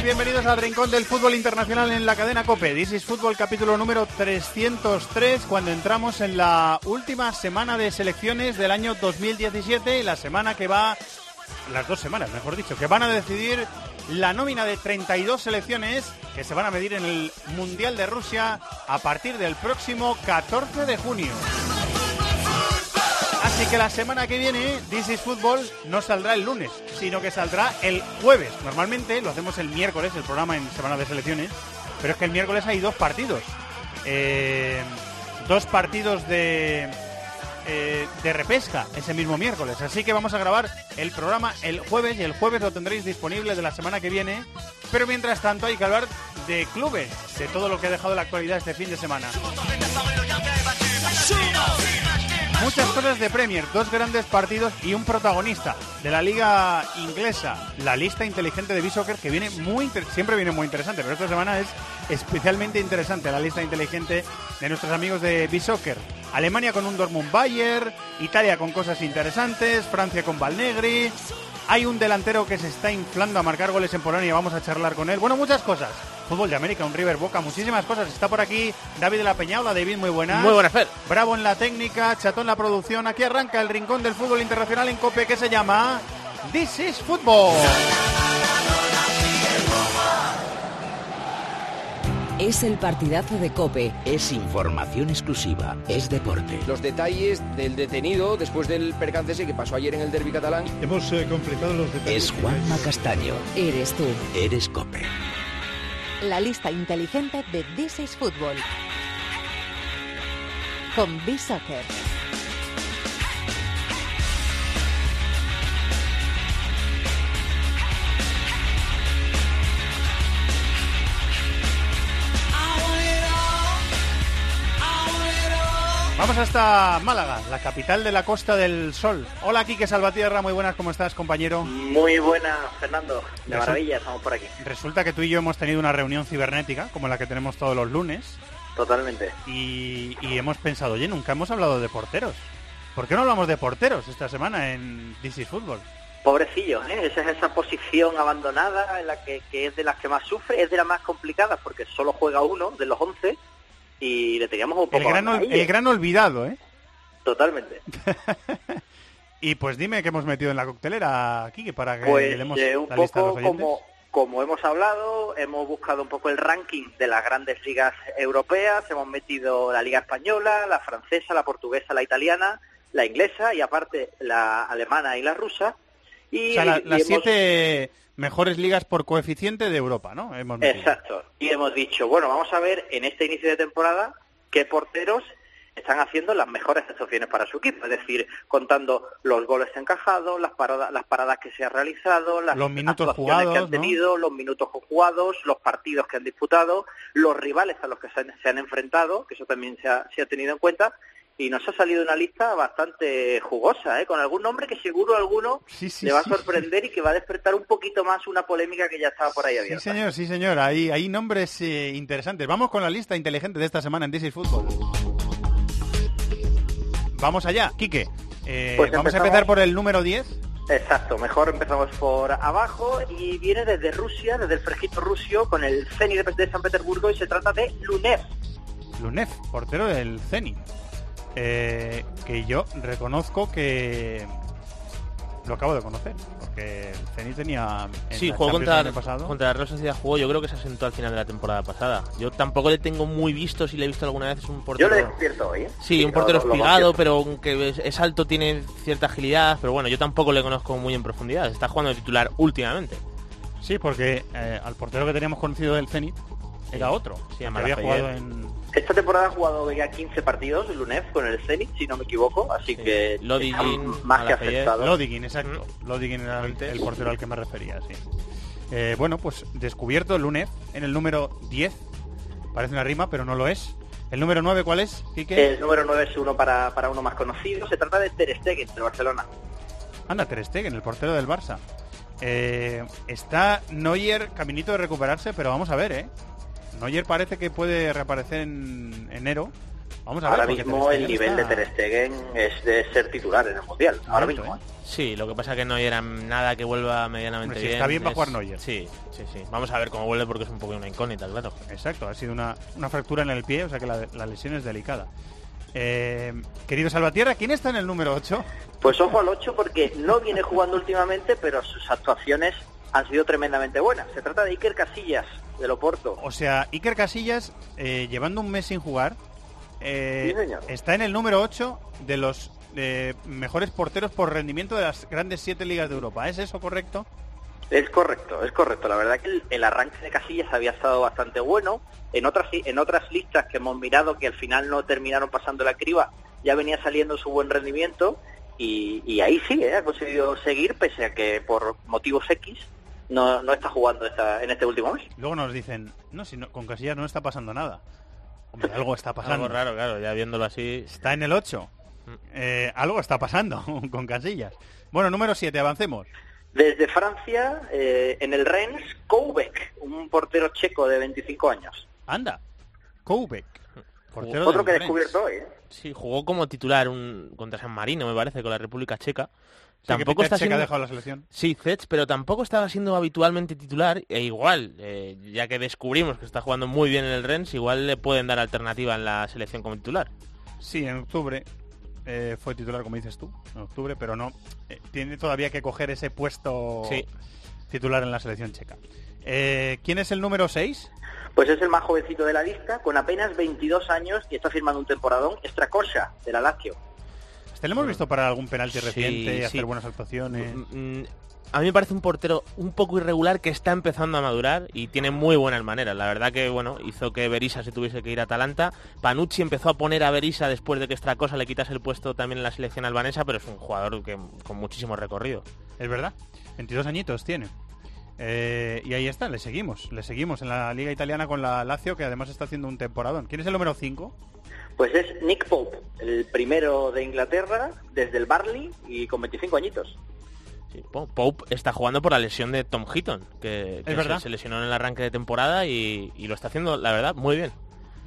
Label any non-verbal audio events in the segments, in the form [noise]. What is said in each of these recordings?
Bienvenidos al Rincón del Fútbol Internacional en la cadena COPE. This is Fútbol capítulo número 303 cuando entramos en la última semana de selecciones del año 2017 y la semana que va, las dos semanas mejor dicho, que van a decidir la nómina de 32 selecciones que se van a medir en el Mundial de Rusia a partir del próximo 14 de junio. Así que la semana que viene, This is Fútbol no saldrá el lunes, sino que saldrá el jueves. Normalmente lo hacemos el miércoles, el programa en Semana de Selecciones, pero es que el miércoles hay dos partidos. Eh, dos partidos de, eh, de repesca ese mismo miércoles. Así que vamos a grabar el programa el jueves y el jueves lo tendréis disponible de la semana que viene. Pero mientras tanto hay que hablar de clubes, de todo lo que ha dejado la actualidad este fin de semana. Muchas cosas de Premier, dos grandes partidos y un protagonista de la liga inglesa, la lista inteligente de B-Soccer, que viene muy siempre viene muy interesante, pero esta semana es especialmente interesante la lista inteligente de nuestros amigos de B-Soccer. Alemania con un Dortmund Bayer, Italia con cosas interesantes, Francia con Valnegri, hay un delantero que se está inflando a marcar goles en Polonia, vamos a charlar con él. Bueno, muchas cosas. Fútbol de América, un River Boca, muchísimas cosas. Está por aquí David de la Peña. Hola, David, muy buenas. Muy buenas, Fer. Bravo en la técnica, Chatón en la producción. Aquí arranca el rincón del fútbol internacional en COPE que se llama This is Football. Es el partidazo de Cope. Es información exclusiva, es deporte. Los detalles del detenido después del percance ese que pasó ayer en el derby catalán. Hemos eh, completado los detalles. Es Juanma Castaño. Eres tú. Eres Cope. La lista inteligente de This is Football. Con B-Soccer. Vamos hasta Málaga, la capital de la Costa del Sol. Hola, Quique Salvatierra, muy buenas, ¿cómo estás, compañero? Muy buena, Fernando. De maravilla, estamos por aquí. Resulta que tú y yo hemos tenido una reunión cibernética, como la que tenemos todos los lunes, Totalmente. y, y hemos pensado, oye, nunca hemos hablado de porteros. ¿Por qué no hablamos de porteros esta semana en This is Football? Pobrecillo, ¿eh? Esa es esa posición abandonada en la que, que es de las que más sufre, es de las más complicadas porque solo juega uno de los 11 y le teníamos un poco El gran, ol- abandonadillo. el gran olvidado, ¿eh? Totalmente. [laughs] y pues dime qué hemos metido en la coctelera, Quique, para que Pues le demos eh, un la lista a los poco oyentes. como, como hemos hablado, hemos buscado un poco el ranking de las grandes ligas europeas, hemos metido la liga española, la francesa, la portuguesa, la italiana, la inglesa y aparte la alemana y la rusa. Y, O sea, la- y las hemos- siete mejores ligas por coeficiente de Europa, ¿no? Hemos. Exacto. Y hemos dicho, bueno, vamos a ver en este inicio de temporada qué porteros están haciendo las mejores actuaciones para su equipo. Es decir, contando los goles encajados, las paradas, las paradas que se han realizado, las Los minutos actuaciones que jugados, han ¿no? tenido, los minutos jugados, los partidos que han disputado, los rivales a los que se han, se han enfrentado, que eso también se ha, se ha tenido en cuenta. Y nos ha salido una lista bastante jugosa, ¿eh? con algún nombre que seguro alguno Sí, sí, le va a sí. sorprender y que va a despertar un poquito más una polémica que ya estaba por ahí Sí, abierta. señor, sí, señor. Hay, hay nombres eh, interesantes. Vamos con la lista inteligente de esta semana en is Football. Vamos allá, Quique. Eh, Pues vamos a empezar por el número 10. Exacto, mejor empezamos por abajo y viene desde Rusia, desde el fresquito rusio, con el Zenit de de San Petersburgo y se trata de Lunev. Lunev, portero del Zenit. Eh, que yo reconozco que lo acabo de conocer. Porque el Zenit tenía. en Sí, jugó contra, el año pasado. contra la Real Sociedad, jugó, yo creo que se asentó al final de la temporada pasada. Yo tampoco le tengo muy visto, si le he visto alguna vez, es un Yo portero... lo despierto hoy, ¿eh? Sí, un portero lo- lo espigado, pero aunque es, es alto, tiene cierta agilidad, pero bueno, yo tampoco le conozco muy en profundidad. Está jugando de titular últimamente. Sí, porque eh, al portero que teníamos conocido del Zenit era otro. llama que había jugado en, Esta temporada ha jugado ya 15 partidos el UNEF con el Zenit, si no me equivoco, así Sí. que Lodigin, más que Malafayer, aceptado. Lodigin, exacto. Lodigin era el, el portero al que me refería, sí. Eh, bueno, pues descubierto el UNEF en el número 10. Parece una rima, pero no lo es. ¿El número 9 cuál es, Quique? El número 9 es uno para, para uno más conocido. Se trata de Ter Stegen, del Barcelona. Anda, Ter Stegen, el portero del Barça. Eh, está Neuer caminito de recuperarse, pero vamos a ver, ¿eh? Neuer parece que puede reaparecer en enero. Vamos a ver. Ahora porque mismo el nivel de Ter Stegen es de ser titular en el Mundial. Ahora alto, mismo. ¿eh? Sí, lo que pasa que no era nada que vuelva medianamente Hombre, si bien. está bien va a es- jugar Neuer. Sí, sí, sí. Vamos a ver cómo vuelve porque es un poco una incógnita, claro. Exacto, ha sido una, una fractura en el pie, o sea que la, la lesión es delicada. Eh, querido Salvatierra, ¿quién está en el número 8? Pues ojo al 8 porque no viene jugando últimamente, pero sus actuaciones han sido tremendamente buenas. Se trata de Iker Casillas, del Oporto. O sea, Iker Casillas, eh, llevando un mes sin jugar, eh, Sí, está en el número 8 de los eh, mejores porteros por rendimiento de las grandes siete ligas de Europa. ¿Es eso correcto? Es correcto, es correcto. La verdad que el, el arranque de Casillas había estado bastante bueno. En otras en otras listas que hemos mirado que al final no terminaron pasando la criba, ya venía saliendo su buen rendimiento y, y ahí sí, ¿eh? ha conseguido seguir pese a que por motivos X no, no está jugando esta, en este último mes. Luego nos dicen, no, si no, con Casillas no está pasando nada. Hombre, algo está pasando. Algo raro, claro, ya viéndolo así. Está en el 8. Eh, algo está pasando [laughs] con Casillas. Bueno, número 7, avancemos. Desde Francia, eh, en el Rennes, Koubek, un portero checo de 25 años. Anda, Koubek. portero Otro que he descubierto hoy. ¿eh? Sí, jugó como titular un, contra San Marino, me parece, con la República Checa. Sí, tampoco está ha siendo... dejado la selección. Sí, Zets, pero tampoco estaba siendo habitualmente titular. E igual, eh, ya que descubrimos que está jugando muy bien en el Rennes, igual le pueden dar alternativa en la selección como titular. Sí, en octubre eh, fue titular, como dices tú, en octubre, pero no. eh, tiene todavía que coger ese puesto Sí. titular en la selección checa. Eh, ¿Quién es el número 6? Pues es el más jovencito de la lista, con apenas 22 años y está firmando un temporadón, Strakosha, de la Lazio. Este lo hemos visto para algún penalti reciente, sí. hacer buenas actuaciones. Mm, mm, A mí me parece un portero un poco irregular que está empezando a madurar y tiene muy buenas maneras. La verdad que bueno hizo que Berisa se tuviese que ir a Atalanta. Panucci empezó a poner a Berisa después de que Stracosa le quitase el puesto también en la selección albanesa, pero es un jugador que con muchísimo recorrido. Es verdad, 22 añitos tiene. Eh, y ahí está, le seguimos. Le seguimos en la liga italiana con la Lazio, que además está haciendo un temporadón. ¿Quién es el número 5? Pues es Nick Pope, el primero de Inglaterra, desde el Barley y con 25 añitos. Sí, Po- Pope está jugando por la lesión de Tom Hitton, que, se, se lesionó en el arranque de temporada y, y lo está haciendo, la verdad, muy bien.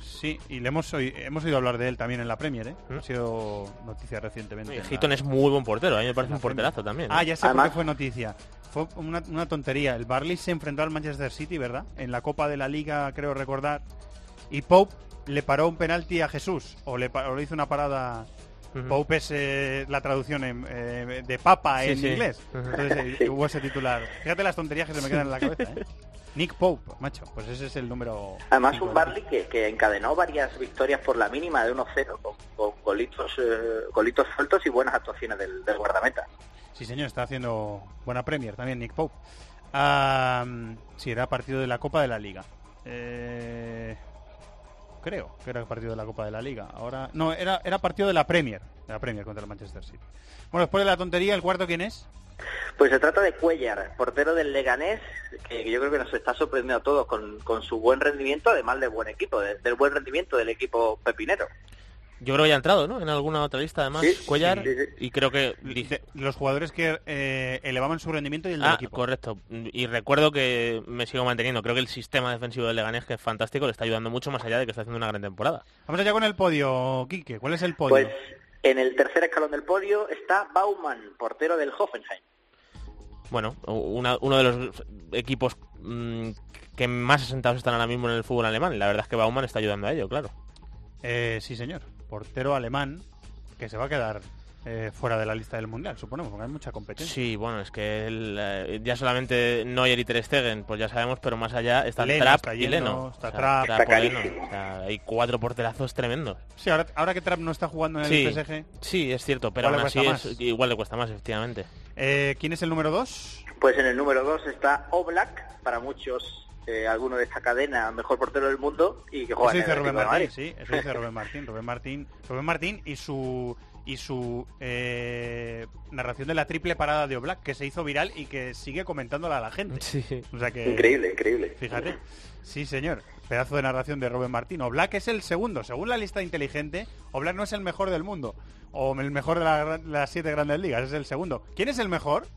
Sí, y le hemos, oí- hemos oído hablar de él también en la Premier, ¿eh? ¿Mm? Ha sido noticia recientemente. La- Hitton es muy buen portero, a mí me parece un porterazo Premier. también. Ah, ¿eh? ya sé por Además- qué fue noticia. Fue una, una tontería. El Barley se enfrentó al Manchester City, ¿verdad? En la Copa de la Liga, creo recordar. Y Pope le paró un penalti a Jesús. O le, o le hizo una parada... Pope es eh, la traducción en, eh, de papa Sí, en sí. inglés. Entonces eh, Sí. hubo ese titular. Fíjate las tonterías que se me quedan en la cabeza, ¿eh? [laughs] Nick Pope, macho. Pues ese es el número... Además, cinco, un. Barley que, que encadenó varias victorias por la mínima de 1-0, con, con golitos, eh, golitos sueltos y buenas actuaciones del, del guardameta. Sí, señor, está haciendo buena Premier también Nick Pope. Ah, sí, era partido de la Copa de la Liga. Eh, creo que era el partido de la Copa de la Liga. Ahora no, era, era partido de la Premier, de la Premier contra el Manchester City. Bueno, después de la tontería, ¿el cuarto quién es? Pues se trata de Cuellar, portero del Leganés, que yo creo que nos está sorprendiendo a todos con, con su buen rendimiento, además del buen equipo, de- del buen rendimiento del equipo pepinero. Yo creo que ya ha entrado, ¿no? En alguna otra lista, además, Sí, Cuellar. sí, sí. Y creo que... De- los jugadores que eh, elevaban su rendimiento y el del Ah, equipo. correcto. Y recuerdo que me sigo manteniendo. Creo que el sistema defensivo del Leganés, que es fantástico, le está ayudando mucho más allá de que está haciendo una gran temporada. Vamos allá con el podio, Quique. ¿Cuál es el podio? Pues en el tercer escalón del podio está Baumann, portero del Hoffenheim. Bueno, una- uno de los equipos mm, que más asentados están ahora mismo en el fútbol alemán. La verdad es que Baumann está ayudando a ello, claro. Eh, sí, señor. Portero alemán que se va a quedar eh, fuera de la lista del Mundial, suponemos, porque hay mucha competencia. Sí, bueno, es que el, eh, ya solamente Neuer y Ter Stegen, pues ya sabemos, pero más allá están Leno Trapp está y yendo, Leno. está O sea, Trapp. Está Leno. carísimo. O sea, hay cuatro porterazos tremendos. Sí, ahora, ahora que Trapp no está jugando en Sí, el PSG, sí, es cierto, pero Igual aún le así cuesta es, más. igual le cuesta más, efectivamente. eh, ¿quién es el número 2? Pues en el número 2 está Oblak, para muchos eh, alguno de esta cadena, mejor portero del mundo y que juega Eso en dice el Rubén Atlético de Martín, Madrid. sí, eso dice Rubén Martín. Rubén Martín, Rubén Martín y su y su eh, narración de la triple parada de Oblak que se hizo viral y que sigue comentándola a la gente. Sí. O sea que Increíble, increíble. Fíjate. Sí, señor. Pedazo de narración de Rubén Martín. Oblak es el segundo. Según la lista inteligente, Oblak no es el mejor del mundo. O el mejor de la- las siete grandes ligas. Es el segundo. ¿Quién es el mejor?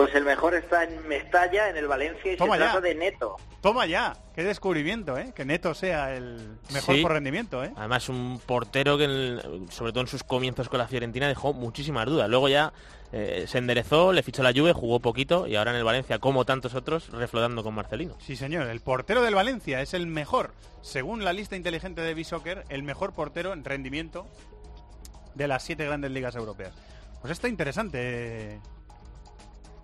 Pues el mejor está en Mestalla, en el Valencia, y Toma se ya. trata de Neto. Toma ya. Qué descubrimiento, ¿eh? Que Neto sea el mejor Sí. por rendimiento, ¿eh? Además, un portero que, en el- sobre todo en sus comienzos con la Fiorentina, dejó muchísimas dudas. Luego ya eh, se enderezó, le fichó la Juve, jugó poquito y ahora en el Valencia, como tantos otros, reflotando con Marcelino. Sí, señor. El portero del Valencia es el mejor, según la lista inteligente de B-Soccer, el mejor portero en rendimiento de las siete grandes ligas europeas. Pues está interesante,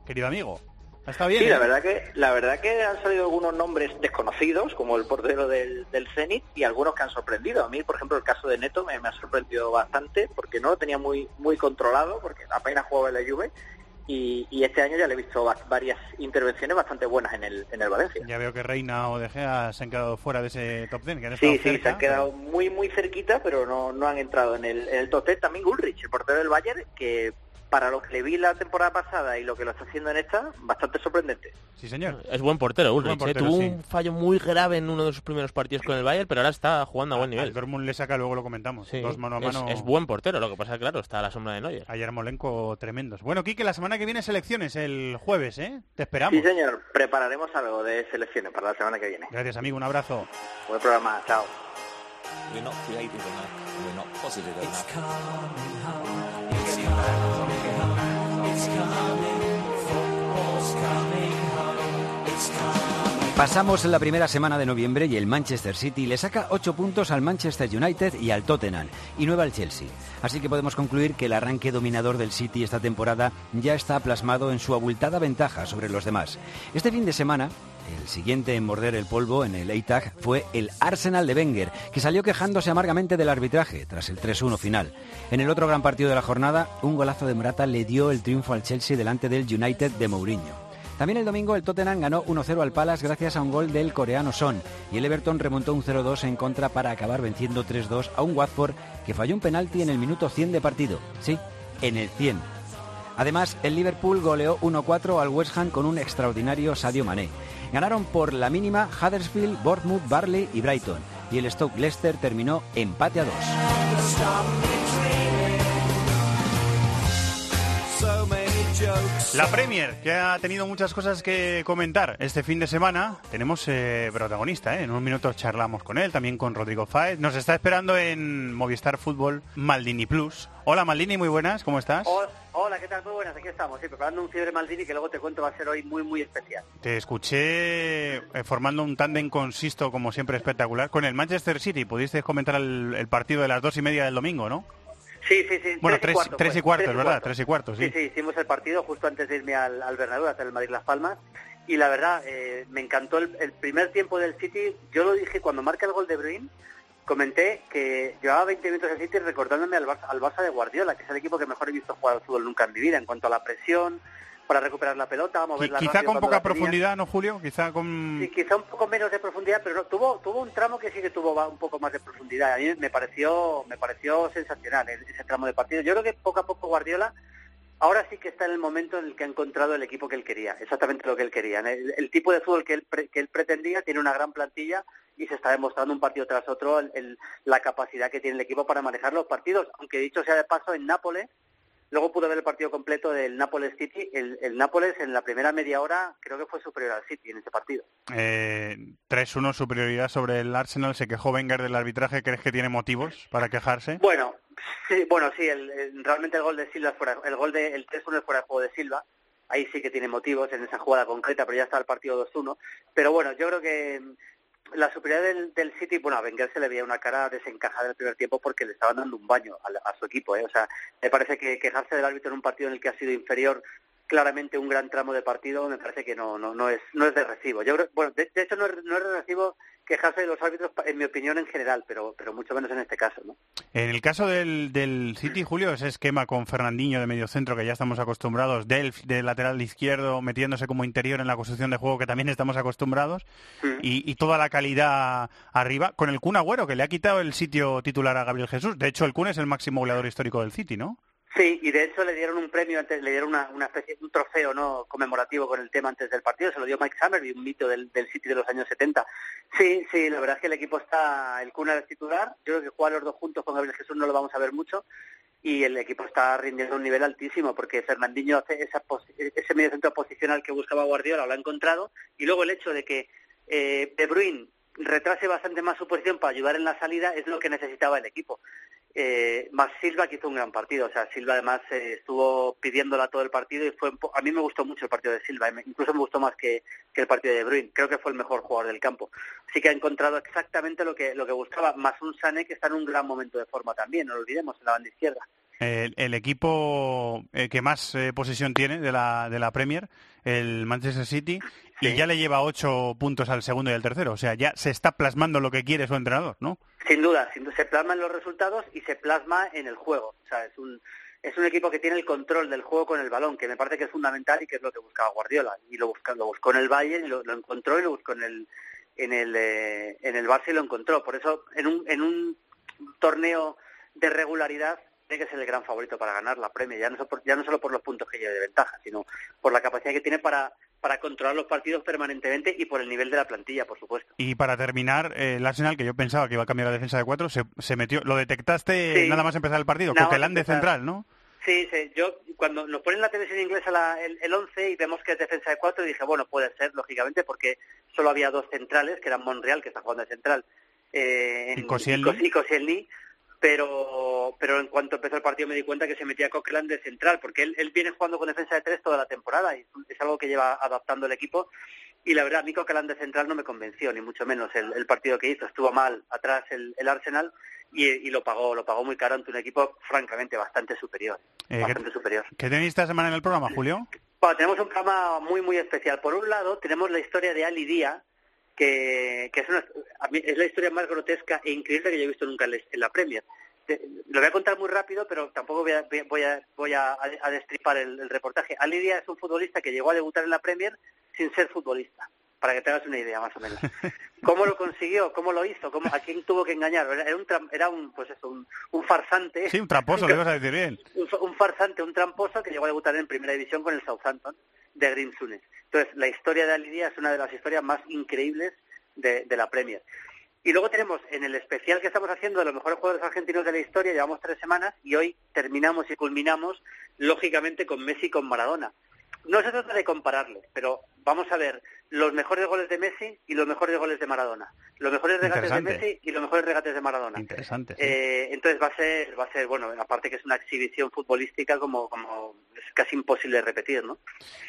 querido amigo. Está bien. Sí, ¿eh? la verdad que la verdad que han salido algunos nombres desconocidos, como el portero del, del Zenit, y algunos que han sorprendido. A mí, por ejemplo, el caso de Neto me, me ha sorprendido bastante, porque no lo tenía muy muy controlado, porque apenas jugaba en la Juve, y, y este año ya le he visto va- varias intervenciones bastante buenas en el, en el Valencia. Ya veo que Reina o De Gea se han quedado fuera de ese top 10. Que han Sí, sí, se han quedado muy muy cerquita, pero no, no han entrado en el, en el top 10. También Ulrich, el portero del Bayern, que para lo que le vi la temporada pasada y lo que lo está haciendo en esta, bastante sorprendente. Sí, señor. Es buen portero, Ulrich. Buen portero, ¿eh? Tuvo sí. un fallo muy grave en uno de sus primeros partidos con el Bayern, pero ahora está jugando a buen nivel. Dortmund le saca, luego lo comentamos. Sí, Dos mano a es- mano. Es, buen portero, lo que pasa, claro, está a la sombra de Neuer. Ayer Molenko tremendos. Bueno, Quique, la semana que viene selecciones, el jueves, ¿eh? Te esperamos. Sí, señor, prepararemos algo de selecciones para la semana que viene. Gracias, amigo. Un abrazo. Buen programa, chao. We're not creative enough. We're not positive enough. Pasamos la primera semana de noviembre y el Manchester City le saca 8 puntos al Manchester United y al Tottenham, y 9 al Chelsea. Así que podemos concluir que el arranque dominador del City esta temporada ya está plasmado en su abultada ventaja sobre los demás. Este fin de semana, el siguiente en morder el polvo en el ATAG fue el Arsenal de Wenger, que salió quejándose amargamente del arbitraje tras el 3-1 final. En el otro gran partido de la jornada, un golazo de Morata le dio el triunfo al Chelsea delante del United de Mourinho. También el domingo el Tottenham ganó 1-0 al Palace gracias a un gol del coreano Son y el Everton remontó un 0-2 en contra para acabar venciendo 3-2 a un Watford que falló un penalti en el minuto 100 de partido. Sí, en el 100. Además, el Liverpool goleó 1-4 al West Ham con un extraordinario Sadio Mané. Ganaron por la mínima Huddersfield, Bournemouth, Barley y Brighton. Y el Stoke Leicester terminó empate a 2. La Premier, que ha tenido muchas cosas que comentar este fin de semana. Tenemos eh, protagonista, ¿eh? en unos minutos charlamos con él, también con Rodrigo Fáez. Nos está esperando en Movistar Fútbol Maldini Plus. Hola Maldini, muy buenas, ¿cómo estás? Hola, hola, ¿qué tal? Muy buenas, aquí estamos. Sí, preparando un fiebre Maldini que luego te cuento va a ser hoy muy, muy especial. Te escuché eh, formando un tándem consisto, como siempre, espectacular. Con el Manchester City, pudiste comentar el, el partido de las dos y media del domingo, ¿no? Sí, sí, sí. Bueno, tres, y cuarto, tres y fue, cuarto, tres es verdad, tres y cuarto, sí. Sí, sí, hicimos el partido justo antes de irme al, al Bernabéu, a hacer el Madrid-Las Palmas. Y la verdad, eh, me encantó el, el primer tiempo del City. Yo lo dije cuando marca el gol de Bruin, comenté que llevaba 20 minutos el City recordándome al Barça, al Barça de Guardiola, que es el equipo que mejor he visto jugar al fútbol nunca en mi vida, en cuanto a la presión, para recuperar la pelota, Qui- moverla Quizá con poca la profundidad, ¿no, Julio? Quizá con... Sí, quizá un poco menos de profundidad, pero no, tuvo tuvo un tramo que sí que tuvo un poco más de profundidad. A mí me pareció me pareció sensacional ese ese tramo de partido. Yo creo que poco a poco Guardiola ahora sí que está en el momento en el que ha encontrado el equipo que él quería, exactamente lo que él quería. El, el tipo de fútbol que él, pre- que él pretendía tiene una gran plantilla y se está demostrando un partido tras otro el- el- la capacidad que tiene el equipo para manejar los partidos. Aunque dicho sea de paso, en Nápoles Luego pude ver el partido completo del Nápoles City. El, el Nápoles en la primera media hora creo que fue superior al City en ese partido. Eh, 3-1 superioridad sobre el Arsenal. Se quejó Wenger del arbitraje. ¿Crees que tiene motivos para quejarse? Bueno, sí, bueno, sí, el- el- realmente el gol de Silva fuera, el gol de el 3-1 es fuera de juego de Silva. Ahí sí que tiene motivos en esa jugada concreta, pero ya está el partido 2-1. Pero bueno, yo creo que la superioridad del, del City, bueno, a Wenger se le veía una cara desencajada en el primer tiempo porque le estaban dando un baño a, a su equipo. ¿eh? O sea, me parece que quejarse del árbitro en un partido en el que ha sido inferior claramente un gran tramo de partido, me parece que no no no es no es de recibo. Yo creo, bueno, de, de hecho no es, no es de recibo quejarse de los árbitros, en mi opinión en general, pero pero mucho menos en este caso, ¿no? En el caso del, del City, Julio, ese esquema con Fernandinho de medio centro que ya estamos acostumbrados, Delf de lateral izquierdo metiéndose como interior en la construcción de juego que también estamos acostumbrados, y, y toda la calidad arriba, con el Kun Agüero que le ha quitado el sitio titular a Gabriel Jesús. De hecho, el Kun es el máximo goleador histórico del City, ¿no? Sí, y de hecho le dieron un premio antes, le dieron una, especie un trofeo no conmemorativo con el tema antes del partido, se lo dio Mike Summerby, un mito del, del City de los años 70. Sí, sí, la verdad es que el equipo está, el Cuna es titular, yo creo que jugar los dos juntos con Gabriel Jesús no lo vamos a ver mucho, y el equipo está rindiendo un nivel altísimo, porque Fernandinho hace esa ese medio centro posicional que buscaba Guardiola, lo ha encontrado, y luego el hecho de que eh, De Bruyne retrase bastante más su posición para ayudar en la salida es lo que necesitaba el equipo. Eh, más Silva que hizo un gran partido, o sea, Silva además eh, estuvo pidiéndola todo el partido y fue a mí me gustó mucho el partido de Silva, incluso me gustó más que, que el partido de Bruyne, creo que fue el mejor jugador del campo. Así que ha encontrado exactamente lo que lo que buscaba, más un Sané que está en un gran momento de forma también, no lo olvidemos, en la banda izquierda. El, el equipo eh, que más eh, posesión tiene de la, de la Premier, el Manchester City, y ya le lleva ocho puntos al segundo y al tercero. O sea, ya se está plasmando lo que quiere su entrenador, ¿no? Sin duda, sin duda, se plasma en los resultados y se plasma en el juego. O sea, es un, es un equipo que tiene el control del juego con el balón, que me parece que es fundamental y que es lo que buscaba Guardiola. Y lo, busca, lo buscó en el Bayern y lo, lo encontró y lo buscó en el, en el, eh, en el Barça y lo encontró. Por eso, en un, en un torneo de regularidad, tiene que ser el gran favorito para ganar la Premier, ya no, so- por- ya no solo por los puntos que lleva de ventaja, sino por la capacidad que tiene para, para controlar los partidos permanentemente y por el nivel de la plantilla, por supuesto. Y para terminar, eh, el Arsenal, que yo pensaba que iba a cambiar la defensa de cuatro, se, se metió. ¿Lo detectaste Sí. nada más empezar el partido? Coquelán de central, ¿no? Sí, sí, yo cuando nos ponen la televisión inglesa la- el, el 11 y vemos que es defensa de cuatro, dije, bueno, puede ser, lógicamente, porque solo había dos centrales, que eran Monreal, que está jugando de central, eh, Y Koscielny. Pero, pero en cuanto empezó el partido me di cuenta que se metía Coquelin de central, porque él, él viene jugando con defensa de tres toda la temporada y es algo que lleva adaptando el equipo. Y la verdad, a mí Coquelin de central no me convenció, ni mucho menos el, el partido que hizo. Estuvo mal atrás el, el Arsenal y, y lo pagó lo pagó muy caro ante un equipo francamente bastante superior. Eh, bastante superior. ¿Qué tenéis esta semana en el programa, Julio? Bueno, tenemos un programa muy, muy especial. Por un lado, tenemos la historia de Ali Díaz, que, que es, una, a mí es la historia más grotesca e increíble que yo he visto nunca en la, Premier. Te- lo voy a contar muy rápido, pero tampoco voy a, voy a, voy a, a destripar el, el reportaje. Ali Díaz es un futbolista que llegó a debutar en la Premier sin ser futbolista, para que te hagas una idea, más o menos. [laughs] ¿Cómo lo consiguió? ¿Cómo lo hizo? ¿Cómo, ¿A quién tuvo que engañar? Era un, era un, pues eso, un, un farsante. Sí, un tramposo, lo [laughs] ibas a decir bien. un, fa- un farsante, un tramposo que llegó a debutar en primera división con el Southampton de Green Sunes. Entonces, la historia de Ali Díaz es una de las historias más increíbles de, de la Premier. Y luego tenemos en el especial que estamos haciendo de los mejores jugadores argentinos de la historia, llevamos tres semanas y hoy terminamos y culminamos, lógicamente, con Messi y con Maradona. No se trata de compararles, pero vamos a ver los mejores goles de Messi y los mejores goles de Maradona. Los mejores regates de. Messi y los mejores regates de Maradona. Interesante. sí. Eh, entonces va a ser, va a ser, bueno, aparte que es una exhibición futbolística como, como es casi imposible de repetir, ¿no?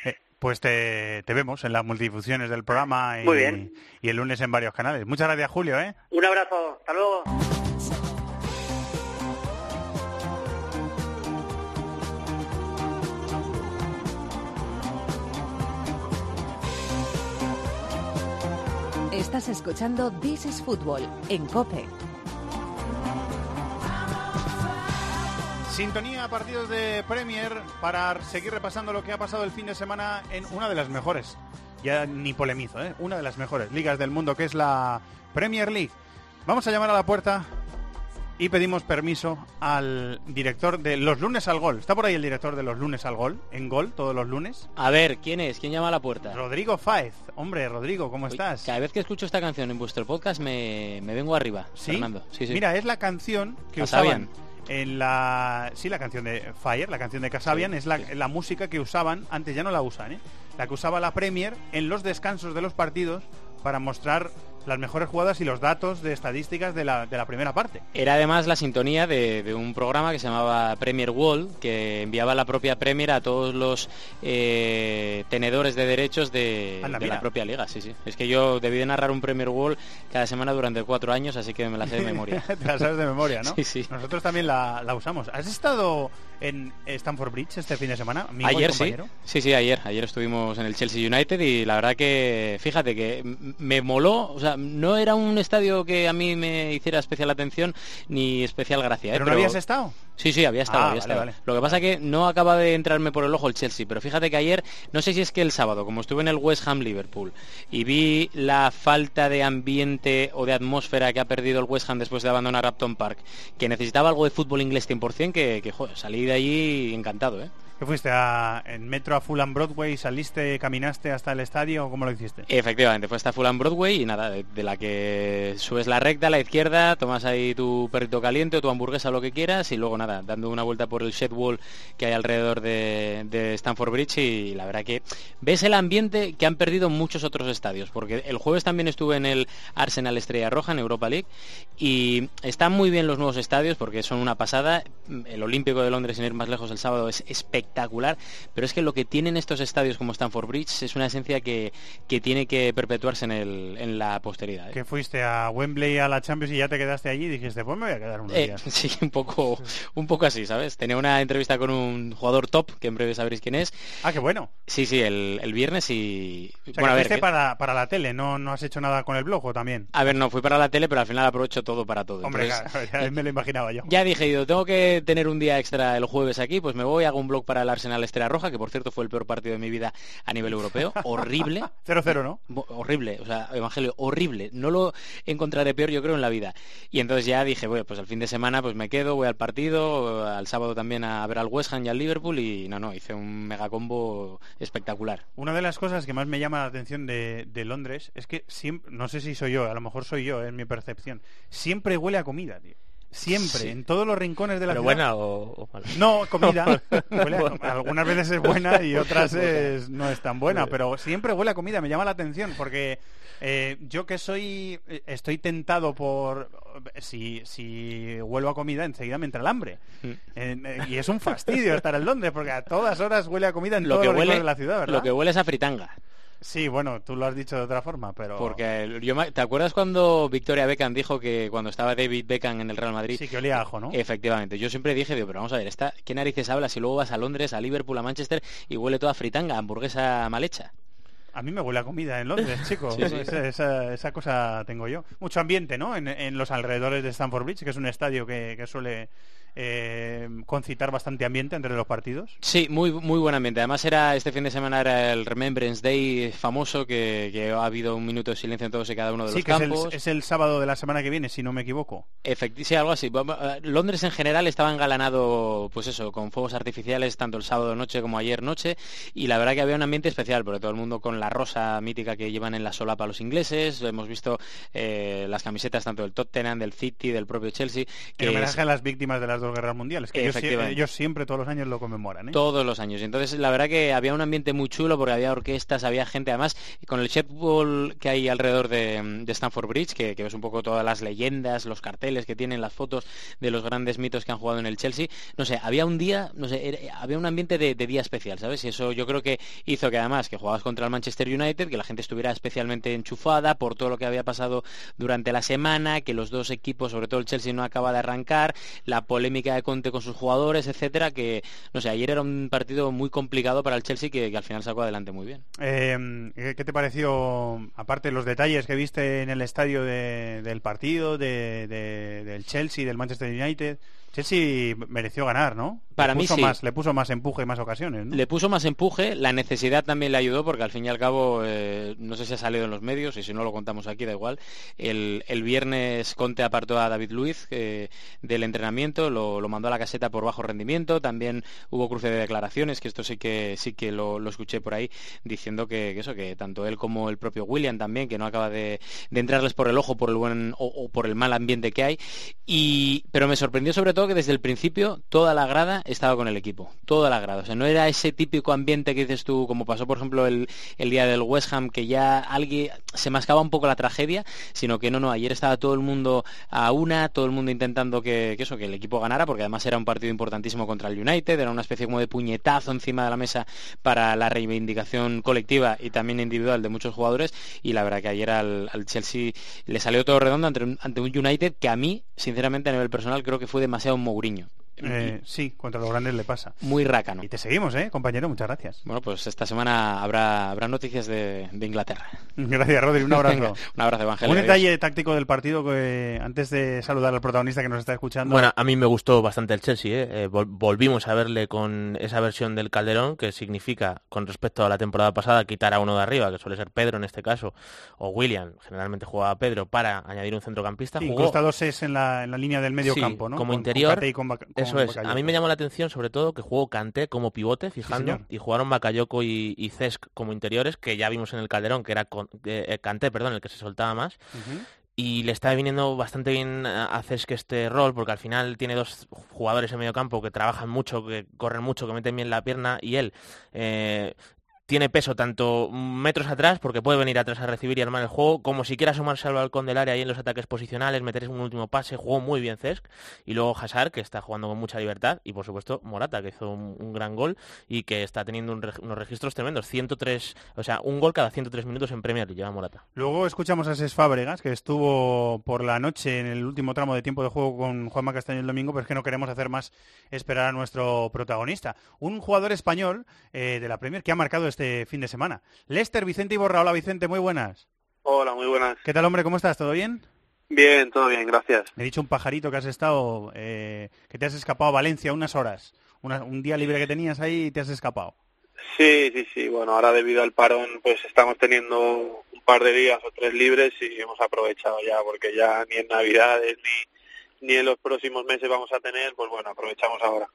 Eh, pues te, te vemos en las multidifusiones del programa y, Muy bien. y el lunes en varios canales. Muchas gracias, Julio. ¿eh? Un abrazo, hasta luego. Estás escuchando This is Football en Cope. Sintonía a partidos de Premier para seguir repasando lo que ha pasado el fin de semana en una de las mejores, ya ni polemizo, ¿eh? una de las mejores ligas del mundo, que es la Premier League. Vamos a llamar a la puerta y pedimos permiso al director de Los Lunes al Gol. ¿Está por ahí el director de Los Lunes al Gol? En Gol, todos los lunes. A ver, ¿quién es? ¿Quién llama a la puerta? Rodrigo Fáez. Hombre, Rodrigo, ¿cómo Uy, estás? Cada vez que escucho esta canción en vuestro podcast me, me vengo arriba, ¿Sí? Fernando. Sí, sí. Mira, es la canción que usaban en la... Sí, la canción de Fire, la canción de Casabian, Sí, es la, sí. la música que usaban, antes ya no la usan, ¿eh? La que usaba la Premier en los descansos de los partidos para mostrar las mejores jugadas y los datos de estadísticas de la, de la primera parte. Era además la sintonía de, de un programa que se llamaba Premier Wall, que enviaba la propia Premier a todos los eh, tenedores de derechos de, Anda, de mira. la propia liga. Sí, sí. Es que yo debí de narrar un Premier Wall cada semana durante cuatro años, así que me la sé de memoria. [laughs] Te la sabes de memoria, ¿no? [laughs] Sí, sí. Nosotros también la, la usamos. ¿Has estado en Stamford Bridge este fin de semana? Ayer sí, sí, sí, ayer. Ayer estuvimos en el Chelsea United y la verdad que, fíjate que me moló, o sea, no era un estadio que a mí me hiciera especial atención ni especial gracia. ¿eh? ¿Pero no habías estado? Sí, sí, había estado, Ah, había vale, estado. vale. Lo que pasa que no acaba de entrarme por el ojo el Chelsea, pero fíjate que ayer, no sé si es que el sábado, como estuve en el West Ham Liverpool y vi la falta de ambiente o de atmósfera que ha perdido el West Ham después de abandonar Upton Park, que necesitaba algo de fútbol inglés 100%, que, que joder, salí de allí encantado, ¿eh? ¿Qué fuiste? ¿En metro a Fulham Broadway? ¿Saliste, caminaste hasta el estadio o cómo lo hiciste? Efectivamente, fue hasta Fulham Broadway y nada, de, la que subes la recta a la izquierda, tomas ahí tu perrito caliente o tu hamburguesa lo que quieras y luego nada, dando una vuelta por el shed wall que hay alrededor de, de Stamford Bridge y la verdad que ves el ambiente que han perdido muchos otros estadios, porque el jueves también estuve en el Arsenal Estrella Roja en Europa League y están muy bien los nuevos estadios porque son una pasada, el Olímpico de Londres sin ir más lejos el sábado es espectacular, pero es que lo que tienen estos estadios como Stamford Bridge es una esencia que, que tiene que perpetuarse en, el, en la posteridad. ¿eh? Que fuiste a Wembley a la Champions y ya te quedaste allí y dijiste, pues me voy a quedar unos Eh, días. [laughs] sí, un poco, un poco así, ¿sabes? Tenía una entrevista con un jugador top, que en breve sabréis quién es. Ah, qué bueno. Sí, sí, el, el viernes y... O sea, bueno, que a ver, fuiste que- para, para la tele, ¿no, ¿no has hecho nada con el blog o también? a ver, no, fui para la tele, pero al final aprovecho todo para todo. Hombre, Entonces, claro, [laughs] ya me lo imaginaba yo. Ya dije, digo, tengo que tener un día extra el jueves aquí, pues me voy, hago un blog para el Arsenal Estrella Roja, que por cierto fue el peor partido de mi vida a nivel europeo. [laughs] Horrible. 0-0, ¿no? Horrible, o sea, Evangelio, horrible. No lo encontraré peor, yo creo, en la vida. Y entonces ya dije, bueno, pues al fin de semana pues me quedo, voy al partido, al sábado también a ver al West Ham y al Liverpool y no, no, hice un mega combo espectacular. Una de las cosas que más me llama la atención de, de Londres es que siempre, no sé si soy yo, a lo mejor soy yo, es mi percepción, siempre huele a comida, tío. Siempre, Sí. en todos los rincones de la ¿Pero ciudad. buena o, o mala? No, comida. [laughs] [laughs] Huele a- algunas veces es buena y otras es- no es tan buena, pero siempre huele a comida, me llama la atención porque eh, yo que soy, eh, estoy tentado por, si, si huelo a comida enseguida me entra el hambre. Mm. Eh, y es un fastidio estar en Londres porque a todas horas huele a comida en Lo todos que, los rincones huele, de la ciudad, ¿verdad? lo que huele es a fritanga. Sí, bueno, tú lo has dicho de otra forma, pero... Porque el- yo, ¿te acuerdas cuando Victoria Beckham dijo que cuando estaba David Beckham en el Real Madrid? Sí, que olía a ajo, ¿no? Efectivamente, yo siempre dije, digo, pero vamos a ver, esta, ¿qué narices hablas si luego vas a Londres, a Liverpool, a Manchester y huele toda fritanga, hamburguesa mal hecha? A mí me huele a comida en Londres, [laughs] chicos. Sí, sí. Esa, esa- esa cosa tengo yo. Mucho ambiente, ¿no? En, en los alrededores de Stamford Bridge, que es un estadio que, que suele eh, concitar bastante ambiente entre los partidos. Sí, muy, muy buen ambiente. Además era este fin de semana era el Remembrance Day famoso que, que ha habido un minuto de silencio en todos y cada uno de Sí, los que es campos. el, es el sábado de la semana que viene, si no me equivoco. Efecti- sí, algo así. Eh, Londres en general estaba engalanado, pues eso, con fuegos artificiales tanto el sábado noche como ayer noche y la verdad que había un ambiente especial, porque todo el mundo con la rosa mítica que llevan en la solapa los ingleses, hemos visto eh, las camisetas tanto del Tottenham, del City, del propio Chelsea, que En es- homenaje a las víctimas de las dos guerras mundiales, que ellos, siempre, todos los años, lo conmemoran. ¿eh? Todos los años. Y entonces la verdad que había un ambiente muy chulo porque había orquestas, había gente además con el Wall que hay alrededor de, de Stamford Bridge, que, que ves un poco todas las leyendas, los carteles que tienen, las fotos de los grandes mitos que han jugado en el Chelsea. No sé, había un día, no sé, era- había un ambiente de, de día especial, ¿sabes? Y eso yo creo que hizo que además que jugabas contra el Manchester United, que la gente estuviera especialmente enchufada por todo lo que había pasado durante la semana, que los dos equipos, sobre todo el Chelsea, no acaba de arrancar, la polémica de Conte con sus jugadores, etcétera, que no sé, ayer era un partido muy complicado para el Chelsea que, que al final sacó adelante muy bien. Eh, ¿qué- ¿Qué te pareció, aparte los detalles que viste en el estadio de- del partido, de- de- del Chelsea, del Manchester United? Chelsea mereció ganar, ¿no? Para le mí puso sí. Más, le puso más empuje y más ocasiones, ¿no? Le puso más empuje, la necesidad también le ayudó porque al fin y al cabo, eh, no sé si ha salido en los medios y si no lo contamos aquí, da igual. El, el viernes Conte apartó a David Luiz eh, del entrenamiento, lo, lo mandó a la caseta por bajo rendimiento, también hubo cruce de declaraciones, que esto sí que sí que lo, lo escuché por ahí, diciendo que, que eso, que tanto él como el propio William también, que no acaba de, de entrarles por el ojo por el buen o, o por el mal ambiente que hay. Y, pero me sorprendió sobre todo que desde el principio toda la grada estaba con el equipo, toda la grada. O sea, no era ese típico ambiente que dices tú, como pasó por ejemplo el, el día del West Ham, que ya alguien se mascaba un poco la tragedia, sino que no, no, ayer estaba todo el mundo a una, todo el mundo intentando que, eso, que el equipo ganara, porque además era un partido importantísimo contra el United, era una especie como de puñetazo encima de la mesa para la reivindicación colectiva y también individual de muchos jugadores, y la verdad que ayer al, Chelsea le salió todo redondo ante ante un United que a mí, sinceramente, a nivel personal, creo que fue demasiado Mourinho. Eh, sí, contra los grandes le pasa. Muy rácano. Y te seguimos, ¿eh, compañero? Muchas gracias. Bueno, pues esta semana habrá, habrá noticias de, de Inglaterra. [laughs] Gracias, Rodri. Un abrazo. un abrazo, Evangelio. Un Adiós. detalle táctico del partido que antes de saludar al protagonista que nos está escuchando. Bueno, a mí me gustó bastante el Chelsea. ¿eh? Eh, vol- volvimos a verle con esa versión del Calderón, que significa, con respecto a la temporada pasada, quitar a uno de arriba, que suele ser Pedro en este caso, o William, generalmente jugaba Pedro, para añadir un centrocampista. Sí, Jugó- incluso dos es en la, en la línea del medio Sí, campo, ¿no? Como Con- interior. Con eso es. A mí me llamó la atención, sobre todo, que jugó Kanté como pivote, fijando, y jugaron Bakayoko y, y Cesc como interiores, que ya vimos en el Calderón, que era con, eh, eh, perdón, el que se soltaba más. Y le está viniendo bastante bien a a Cesc este rol, porque al final tiene dos jugadores en medio campo que trabajan mucho, que corren mucho, que meten bien la pierna, y él eh, tiene peso tanto metros atrás, porque puede venir atrás a recibir y armar el juego, como si quiera asomarse al balcón del área y en los ataques posicionales, meter un último pase, jugó muy bien Cesc, y luego Hazard, que está jugando con mucha libertad, y por supuesto Morata, que hizo un, gran gol y que está teniendo un unos registros tremendos, 103, o sea, un gol cada 103 minutos en Premier lleva Morata. Luego escuchamos a Ses Fábregas, que estuvo por la noche en el último tramo de tiempo de juego con Juanma Castaño el domingo, pero es que no queremos hacer más esperar a nuestro protagonista. Un jugador español eh, de la Premier que ha marcado este fin de semana. Lester Vicente Iborra. Hola Vicente, muy buenas. Hola, muy buenas. ¿Qué tal hombre? ¿Cómo estás? ¿Todo bien? Bien, todo bien, gracias. Me he dicho un pajarito que has estado, eh, que te has escapado a Valencia unas horas. Una- un día libre que tenías ahí y te has escapado. Sí, sí, sí. Bueno, ahora debido al parón, pues estamos teniendo un par de días o tres libres y hemos aprovechado ya, porque ya ni en Navidades ni, ni en los próximos meses vamos a tener, pues bueno, aprovechamos ahora.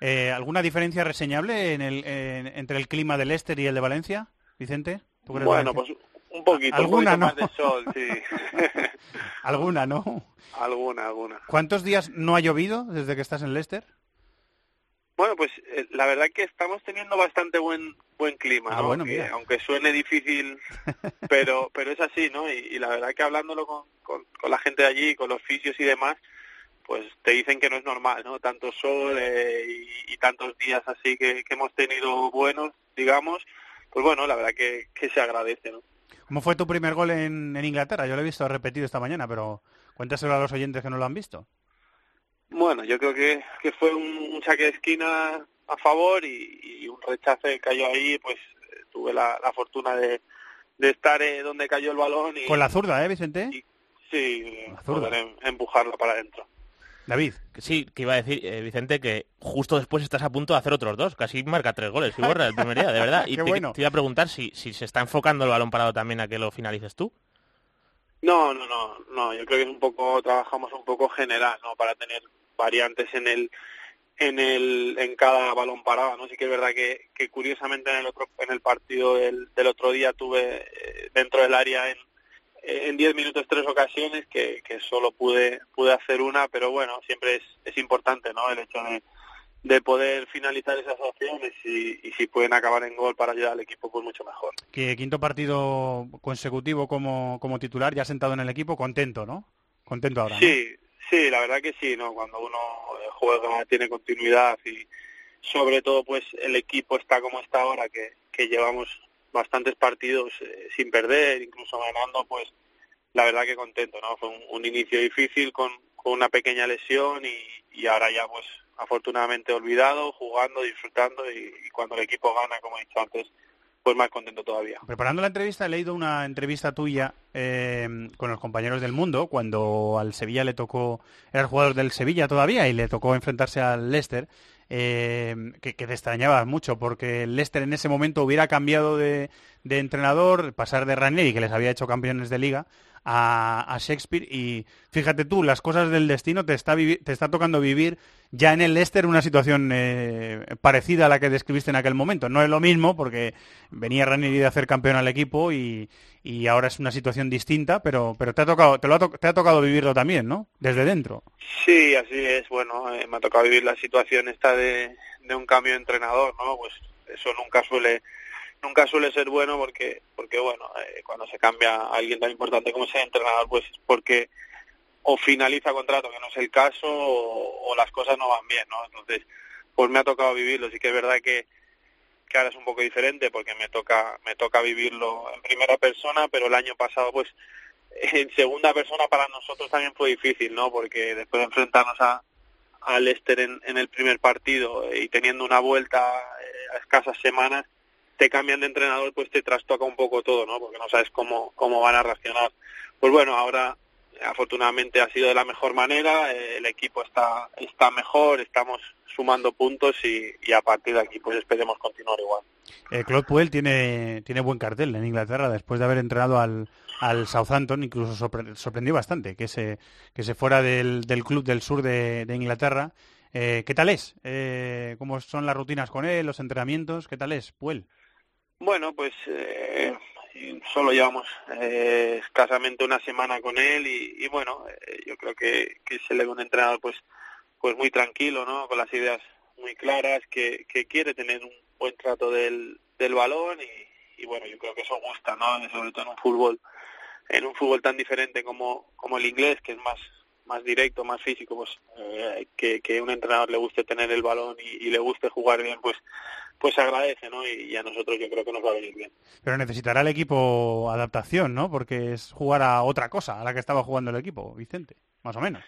Eh, ¿Alguna diferencia reseñable en el, en- entre el clima del Leicester y el de Valencia, Vicente? ¿Tú que eres Bueno, pues un poquito, Alguna, un poquito ¿no? más de sol, sí. [laughs] Alguna, ¿no? alguna, alguna. ¿Cuántos días no ha llovido desde que estás en Leicester? Bueno, pues eh, la verdad que estamos teniendo bastante buen buen clima, Ah, aunque suene difícil, [laughs] pero pero es así, ¿no? Y, y la verdad que hablándolo con, con, con la gente de allí, con los fisios y demás, pues te dicen que no es normal, ¿no? Tanto sol eh, y, y tantos días así que, que hemos tenido buenos, digamos, pues bueno, la verdad que, que se agradece, ¿no? ¿Cómo fue tu primer gol en, en Inglaterra? Yo lo he visto repetido esta mañana, pero cuéntaselo a los oyentes que no lo han visto. Bueno, yo creo que, que fue un, un saque de esquina a favor y, y un rechace que cayó ahí, pues eh, tuve la, la fortuna de, de estar eh, donde cayó el balón y Con la zurda, ¿eh, Vicente? sí, eh, zurda. poder em- empujarla para adentro. David. Sí, que iba a decir, eh, Vicente, que justo después estás a punto de hacer otros dos. Casi marca tres goles y borra el primer día, de verdad. [laughs] Y Qué te, bueno. te iba a preguntar si, si se está enfocando el balón parado también a que lo finalices tú. No, no, no, no, yo creo que es un poco, trabajamos un poco general, ¿no? Para tener variantes en el, en el, en cada balón parado, ¿no? Sí que es verdad que, que curiosamente en el otro, en el partido del, del otro día tuve eh, dentro del área en, en 10 minutos tres ocasiones que, que solo pude, pude hacer una, pero bueno, siempre es, es importante, ¿no? El hecho de, de poder finalizar esas opciones y, y si pueden acabar en gol para ayudar al equipo, pues mucho mejor. Que quinto partido consecutivo como, como titular, ya sentado en el equipo, contento, ¿no? Contento ahora. ¿no? Sí, sí, la verdad que sí, ¿no? Cuando uno eh, juega, tiene continuidad y sobre todo pues el equipo está como está ahora, que, que llevamos bastantes partidos eh, sin perder, incluso ganando, pues la verdad que contento, ¿no? Fue un, inicio difícil con, con una pequeña lesión y, y ahora ya pues afortunadamente olvidado, jugando, disfrutando y, y cuando el equipo gana, como he dicho antes, pues más contento todavía. Preparando la entrevista he leído una entrevista tuya eh, con los compañeros del mundo cuando al Sevilla le tocó, era el jugador del Sevilla todavía y le tocó enfrentarse al Leicester, eh, que, te extrañabas mucho porque el en ese momento hubiera cambiado de, de entrenador, pasar de Ranieri, que les había hecho campeones de liga, a, Shakespeare y fíjate tú, las cosas del destino te está, te está tocando vivir ya en el Leicester una situación eh, parecida a la que describiste en aquel momento. No es lo mismo porque venía Ranieri de hacer campeón al equipo y, y ahora es una situación distinta, pero, pero te, ha tocado, te, lo ha te ha tocado vivirlo también, ¿no? Desde dentro. Sí, así es. Bueno, eh, me ha tocado vivir la situación esta de, de un cambio de entrenador, ¿no? Pues eso nunca suele nunca suele ser bueno porque porque bueno eh, cuando se cambia a alguien tan importante como ese entrenador pues es porque o finaliza contrato que no es el caso o, las cosas no van bien no entonces pues me ha tocado vivirlo. Sí que es verdad que que ahora es un poco diferente porque me toca me toca vivirlo en primera persona pero el año pasado pues [laughs] en segunda persona para nosotros también fue difícil no porque después de enfrentarnos a al Leicester en, en el primer partido eh, y teniendo una vuelta eh, a escasas semanas te cambian de entrenador pues te trastoca un poco todo no porque no sabes cómo cómo van a reaccionar pues bueno ahora afortunadamente ha sido de la mejor manera eh, el equipo está está mejor estamos sumando puntos y, y a partir de aquí pues esperemos continuar igual Eh, Claude Puel tiene, tiene buen cartel en Inglaterra después de haber entrenado al, al Southampton, incluso sorpre- sorprendió bastante que se, que se fuera del, del club del sur de, de Inglaterra. Eh, ¿Qué tal es? Eh, ¿Cómo son las rutinas con él, los entrenamientos? ¿Qué tal es, Puel? Bueno, pues eh, solo llevamos eh, escasamente una semana con él y, bueno, eh, yo creo que, que se le ve un entrenador pues pues muy tranquilo, ¿no? Con las ideas muy claras, que, que quiere tener un buen trato del, del balón y, y bueno, yo creo que eso gusta, ¿no? Sobre todo en un fútbol en un fútbol tan diferente como, como el inglés, que es más más directo, más físico, pues eh, que, que un entrenador le guste tener el balón y, y le guste jugar bien, pues pues se agradece, ¿no? Y, y a nosotros yo creo que nos va a venir bien. Pero necesitará el equipo adaptación, ¿no? Porque es jugar a otra cosa, a la que estaba jugando el equipo, Vicente, más o menos.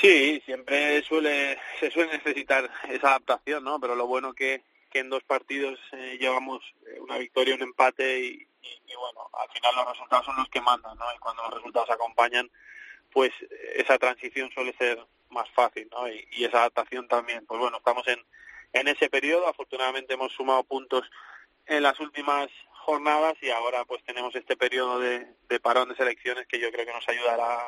Sí, siempre suele se suele necesitar esa adaptación, ¿no? Pero lo bueno que, que en dos partidos eh, llevamos eh, una victoria, un empate y, y, y, bueno, al final los resultados son los que mandan, ¿no? Y cuando los resultados acompañan, pues esa transición suele ser más fácil, ¿no? Y, esa adaptación también. Pues bueno, estamos en, en ese periodo, afortunadamente hemos sumado puntos en las últimas jornadas y ahora pues tenemos este periodo de, de parón de selecciones que yo creo que nos ayudará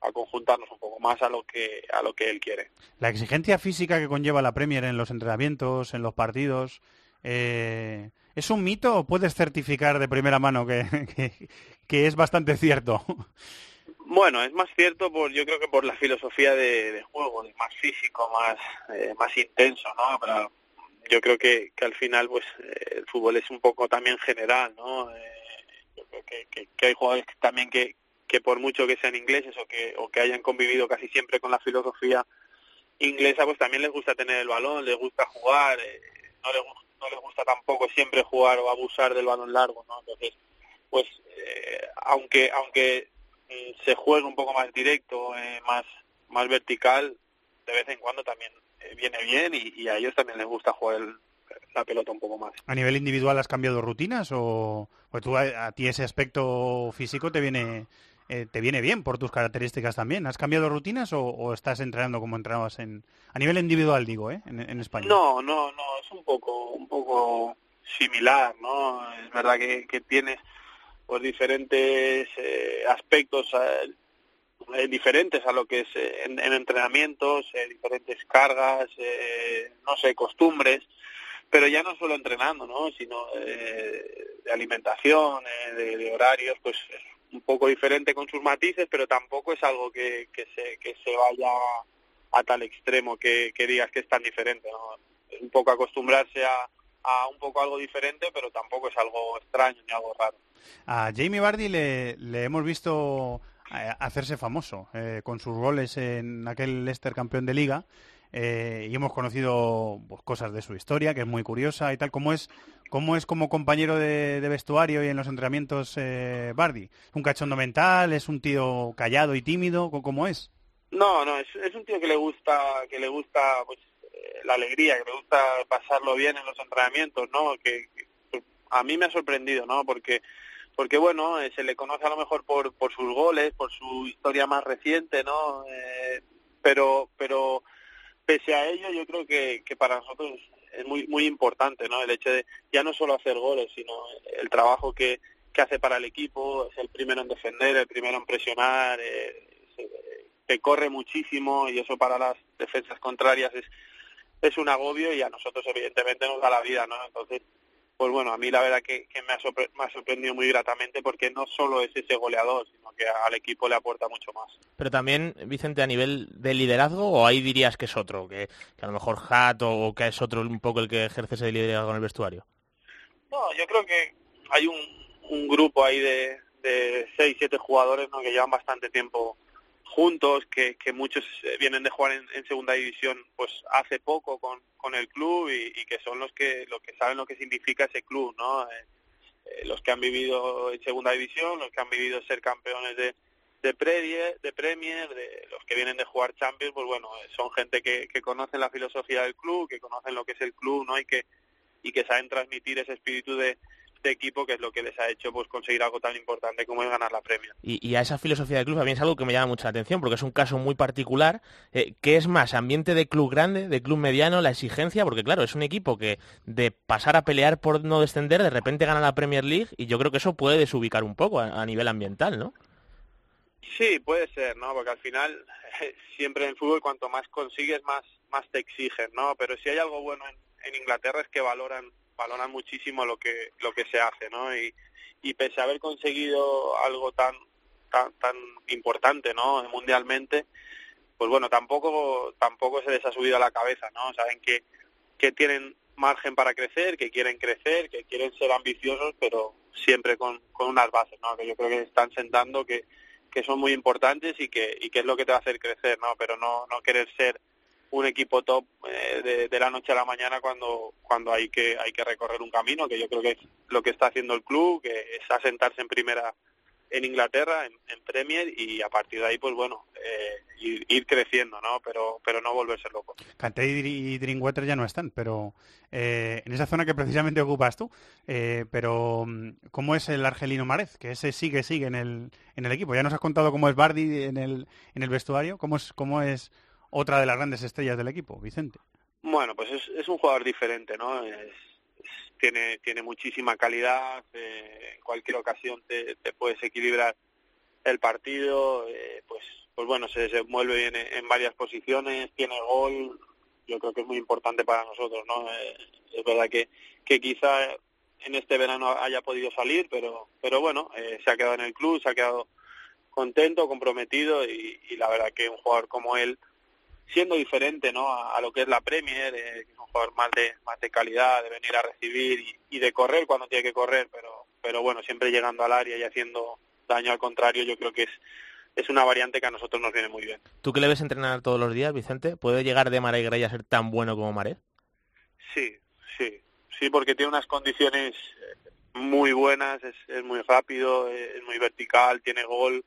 a conjuntarnos un poco más a lo que a lo que él quiere. La exigencia física que conlleva la Premier en los entrenamientos, en los partidos, eh, ¿es un mito o puedes certificar de primera mano que, [laughs] que es bastante cierto? Bueno, es más cierto por yo creo que por la filosofía de, juego, de más físico, más eh, más intenso, ¿no? Pero yo creo que, que al final pues eh, el fútbol es un poco también general, ¿no? Eh, yo creo que, que, hay jugadores que también que, que por mucho que sean ingleses o que, o que hayan convivido casi siempre con la filosofía inglesa, pues también les gusta tener el balón, les gusta jugar, eh, no, les, no les gusta tampoco siempre jugar o abusar del balón largo, ¿no? Entonces, pues eh, aunque aunque se juegue un poco más directo, eh, más más vertical, de vez en cuando también eh, viene bien y, y, a ellos también les gusta jugar el, la pelota un poco más. ¿A nivel individual has cambiado rutinas o pues tú a, a ti ese aspecto físico te viene eh, te viene bien por tus características también. ¿Has cambiado rutinas o, o, estás entrenando como entrenabas en a nivel individual digo, ¿eh? en, en España? No, no, no, es un poco un poco similar, ¿no? Es verdad que, que tienes pues diferentes eh, aspectos eh, diferentes a lo que es eh, en, en, entrenamientos, eh, diferentes cargas, eh, no sé, costumbres, pero ya no solo entrenando, ¿no? Sino eh, de alimentación, eh, de, de, horarios, pues es un poco diferente con sus matices, pero tampoco es algo que, que, se, que se vaya a tal extremo que, que digas que es tan diferente, ¿no? Un poco acostumbrarse a, a un poco algo diferente, pero tampoco es algo extraño ni algo raro. A Jamie Vardy le, le hemos visto eh, hacerse famoso eh, con sus goles en aquel Leicester campeón de liga eh, y hemos conocido pues, cosas de su historia que es muy curiosa y tal cómo es cómo es como compañero de, de vestuario y en los entrenamientos eh, Bardi un cachondo mental es un tío callado y tímido cómo es no no es, es un tío que le gusta que le gusta pues la alegría que le gusta pasarlo bien en los entrenamientos no que, que a mí me ha sorprendido no porque porque bueno, eh, se le conoce a lo mejor por, por sus goles, por su historia más reciente, ¿no? Eh, pero, pero pese a ello, yo creo que, que para nosotros es muy, muy importante, ¿no? El hecho de ya no solo hacer goles, sino el trabajo que, que hace para el equipo, es el primero en defender, el primero en presionar, eh, que corre muchísimo y eso para las defensas contrarias es, es un agobio y a nosotros evidentemente nos da la vida, ¿no? Entonces, pues bueno, a mí la verdad que, me, ha me, ha sorprendido muy gratamente porque no solo es ese goleador, sino que al equipo le aporta mucho más. Pero también, Vicente, a nivel de liderazgo, o ahí dirías que es otro, que, a lo mejor Hat o, que es otro un poco el que ejerce ese liderazgo en el vestuario. No, yo creo que hay un, un grupo ahí de, de seis, siete jugadores ¿no? que llevan bastante tiempo juntos, que, que muchos eh, vienen de jugar en, segunda división pues hace poco con, con el club y, que son los que, los que saben lo que significa ese club, ¿no? Eh, eh, los que han vivido en segunda división, los que han vivido ser campeones de, de Premier, de Premier, de los que vienen de jugar Champions, pues bueno, son gente que, que conocen la filosofía del club, que conocen lo que es el club, ¿no? Y que, y que saben transmitir ese espíritu de, este equipo, que es lo que les ha hecho pues conseguir algo tan importante como es ganar la premia. Y, a esa filosofía del club mí es algo que me llama mucha atención, porque es un caso muy particular. Eh, ¿Qué es más, ambiente de club grande, de club mediano, la exigencia? Porque claro, es un equipo que de pasar a pelear por no descender, de repente gana la Premier League y yo creo que eso puede desubicar un poco a, nivel ambiental, ¿no? Sí, puede ser, ¿no? Porque al final, siempre en el fútbol, cuanto más consigues, más, más te exigen, ¿no? Pero si hay algo bueno en Inglaterra es que valoran valoran muchísimo lo que lo que se hace, ¿no? Y, y pese a haber conseguido algo tan tan, tan importante, ¿no? Mundialmente, pues bueno, tampoco tampoco se les ha subido a la cabeza, ¿no? Saben que que tienen margen para crecer, que quieren crecer, que quieren ser ambiciosos, pero siempre con, con unas bases, ¿no? Que yo creo que están sentando que que son muy importantes y que y que es lo que te va a hacer crecer, ¿no? Pero no no querer ser un equipo top eh, de, la noche a la mañana cuando cuando hay que hay que recorrer un camino que yo creo que es lo que está haciendo el club que es asentarse en primera en Inglaterra en, Premier y a partir de ahí pues bueno eh, ir, creciendo no pero pero no volverse loco. Kanté y Drinkwater ya no están pero eh, en esa zona que precisamente ocupas tú pero mm, cómo es el argelino Marez que ese sigue sigue en el en el equipo. Ya nos has contado cómo es Bardi en el en el vestuario. Cómo es cómo es otra de las grandes estrellas del equipo, Vicente. Bueno, pues es, un jugador diferente, ¿no? tiene, tiene muchísima calidad, eh, en cualquier ocasión te, puedes equilibrar el partido, eh, pues, pues bueno, se desenvuelve bien en, varias posiciones, tiene gol, yo creo que es muy importante para nosotros, ¿no? Eh, es verdad que, que quizá en este verano haya podido salir, pero, pero bueno, se ha quedado en el club, se ha quedado contento, comprometido y, y la verdad que un jugador como él, siendo diferente ¿no? a, lo que es la Premier, eh, un jugador más de, más de calidad, de venir a recibir y, de correr cuando tiene que correr, pero, pero bueno, siempre llegando al área y haciendo daño al contrario, yo creo que es, es una variante que a nosotros nos viene muy bien. ¿Tú que le ves entrenar todos los días, Vicente? ¿Puede llegar de Mare Grey a ser tan bueno como Mare? Sí, sí, sí, porque tiene unas condiciones eh, muy buenas, es, es muy rápido, es muy vertical, tiene gol.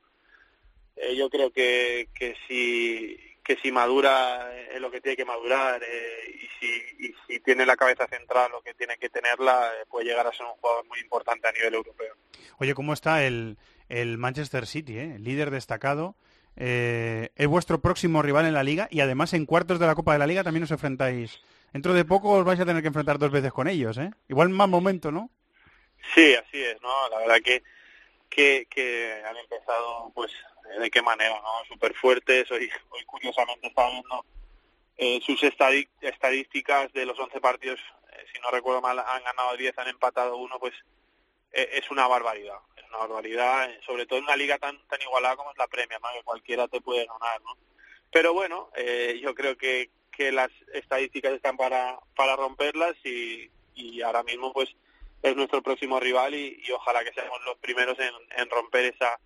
Eh, yo creo que, que si que si madura es lo que tiene que madurar eh, y, si, y si tiene la cabeza central lo que tiene que tenerla, eh, puede llegar a ser un jugador muy importante a nivel europeo. Oye, ¿cómo está el, el Manchester City, eh? líder destacado? Eh, es vuestro próximo rival en la liga y además en cuartos de la Copa de la Liga también os enfrentáis. Dentro de poco os vais a tener que enfrentar dos veces con ellos, ¿eh? Igual más momento, ¿no? Sí, así es, ¿no? La verdad que, que, que han empezado pues de qué manera, ¿no? Súper fuertes. Hoy, hoy curiosamente estaba viendo eh, sus estadísticas de los 11 partidos, eh, si no recuerdo mal, han ganado 10, han empatado uno, pues eh, es una barbaridad. Es una barbaridad, sobre todo en una liga tan tan igualada como es la Premier, ¿no? que cualquiera te puede ganar. ¿no? Pero bueno, yo creo que, que las estadísticas están para, para romperlas y, y ahora mismo pues es nuestro próximo rival y, y ojalá que seamos los primeros en, en romper esa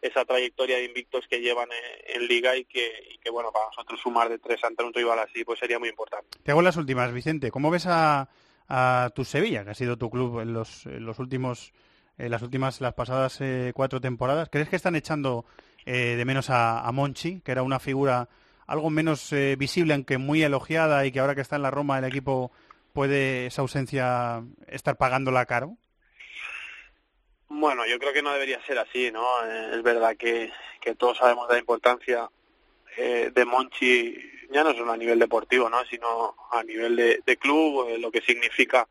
esa trayectoria de invictos que llevan en, liga y que, que, bueno, para nosotros sumar de tres ante un rival así, pues sería muy importante. Te hago las últimas, Vicente. ¿Cómo ves a, a tu Sevilla, que ha sido tu club en los, los últimos, en las últimas, las pasadas eh, cuatro temporadas? ¿Crees que están echando eh, de menos a, Monchi, que era una figura algo menos eh, visible, aunque muy elogiada y que ahora que está en la Roma el equipo puede esa ausencia estar pagándola caro? Bueno, yo creo que no debería ser así, ¿no? Es verdad que, que todos sabemos la importancia eh, de Monchi, ya no solo a nivel deportivo, ¿no? Sino a nivel de, club, eh, lo que significa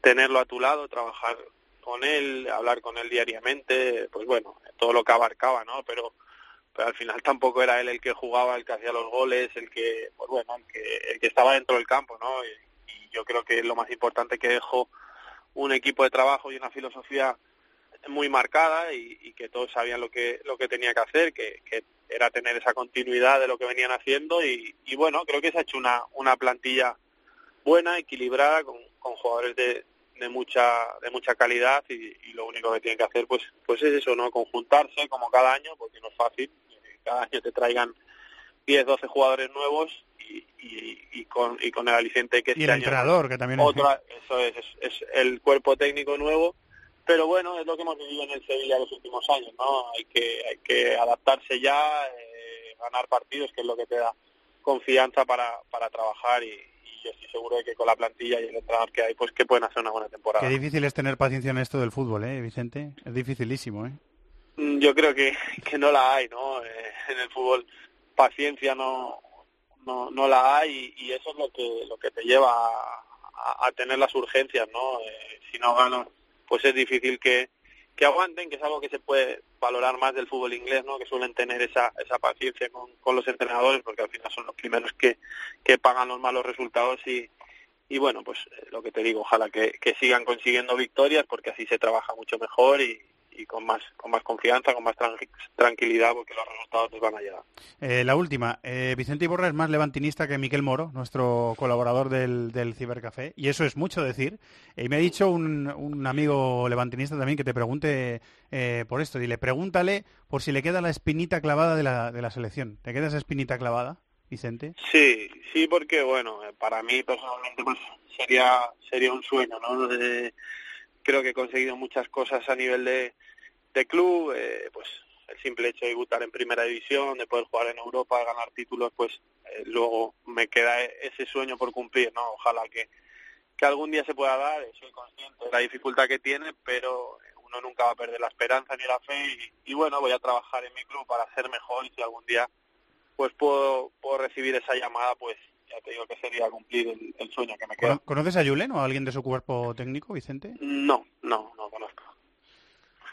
tenerlo a tu lado, trabajar con él, hablar con él diariamente, pues bueno, todo lo que abarcaba, ¿no? Pero, pero al final tampoco era él el que jugaba, el que hacía los goles, el que, pues bueno, el que, el que estaba dentro del campo, ¿no? Y, y yo creo que lo más importante que dejó un equipo de trabajo y una filosofía muy marcada y, y, que todos sabían lo que lo que tenía que hacer, que, que, era tener esa continuidad de lo que venían haciendo y, y, bueno, creo que se ha hecho una, una plantilla buena, equilibrada, con, con jugadores de, de mucha de mucha calidad y, y, lo único que tienen que hacer pues pues es eso, ¿no? Conjuntarse como cada año, porque no es fácil, cada año te traigan 10, 12 jugadores nuevos y, y, y, con, y con el aliciente que y el este entrenador año, que también otra, eso es, es, es el cuerpo técnico nuevo pero bueno es lo que hemos vivido en el Sevilla los últimos años no hay que hay que adaptarse ya eh, ganar partidos que es lo que te da confianza para para trabajar y, y yo estoy seguro de que con la plantilla y el entrenador que hay pues que pueden hacer una buena temporada. Qué difícil es tener paciencia en esto del fútbol eh Vicente es dificilísimo eh yo creo que, que no la hay no eh, en el fútbol paciencia no no no la hay y, y eso es lo que lo que te lleva a, a, a tener las urgencias no eh, si no ganas pues es difícil que, que aguanten, que es algo que se puede valorar más del fútbol inglés, ¿no? que suelen tener esa, esa paciencia con, con los entrenadores, porque al final son los primeros que, que pagan los malos resultados y, y bueno, pues eh, lo que te digo, ojalá que, que sigan consiguiendo victorias, porque así se trabaja mucho mejor y, y con más con más confianza, con más tranquilidad, porque los resultados nos van a llegar. Eh, la última, eh, Vicente Iborra es más levantinista que Miquel Moro, nuestro colaborador del, del Cibercafé, y eso es mucho decir. Y me ha dicho un, un amigo levantinista también que te pregunte eh, por esto, dile, pregúntale por si le queda la espinita clavada de la, de la selección. ¿Te queda esa espinita clavada? Vicente? Sí, sí, porque bueno, para mí personalmente pues sería sería un sueño, ¿no? De, creo que he conseguido muchas cosas a nivel de, de club, eh, pues el simple hecho de debutar en primera división, de poder jugar en Europa, ganar títulos, pues eh, luego me queda ese sueño por cumplir, ¿no? Ojalá que, que algún día se pueda dar, soy consciente de la dificultad que tiene, pero uno nunca va a perder la esperanza ni la fe y, y bueno, voy a trabajar en mi club para ser mejor y si algún día pues puedo, puedo recibir esa llamada, pues ya te digo que sería cumplir el, el, sueño que me queda. ¿Conoces a Julen o a alguien de su cuerpo técnico, Vicente? No, no, no conozco.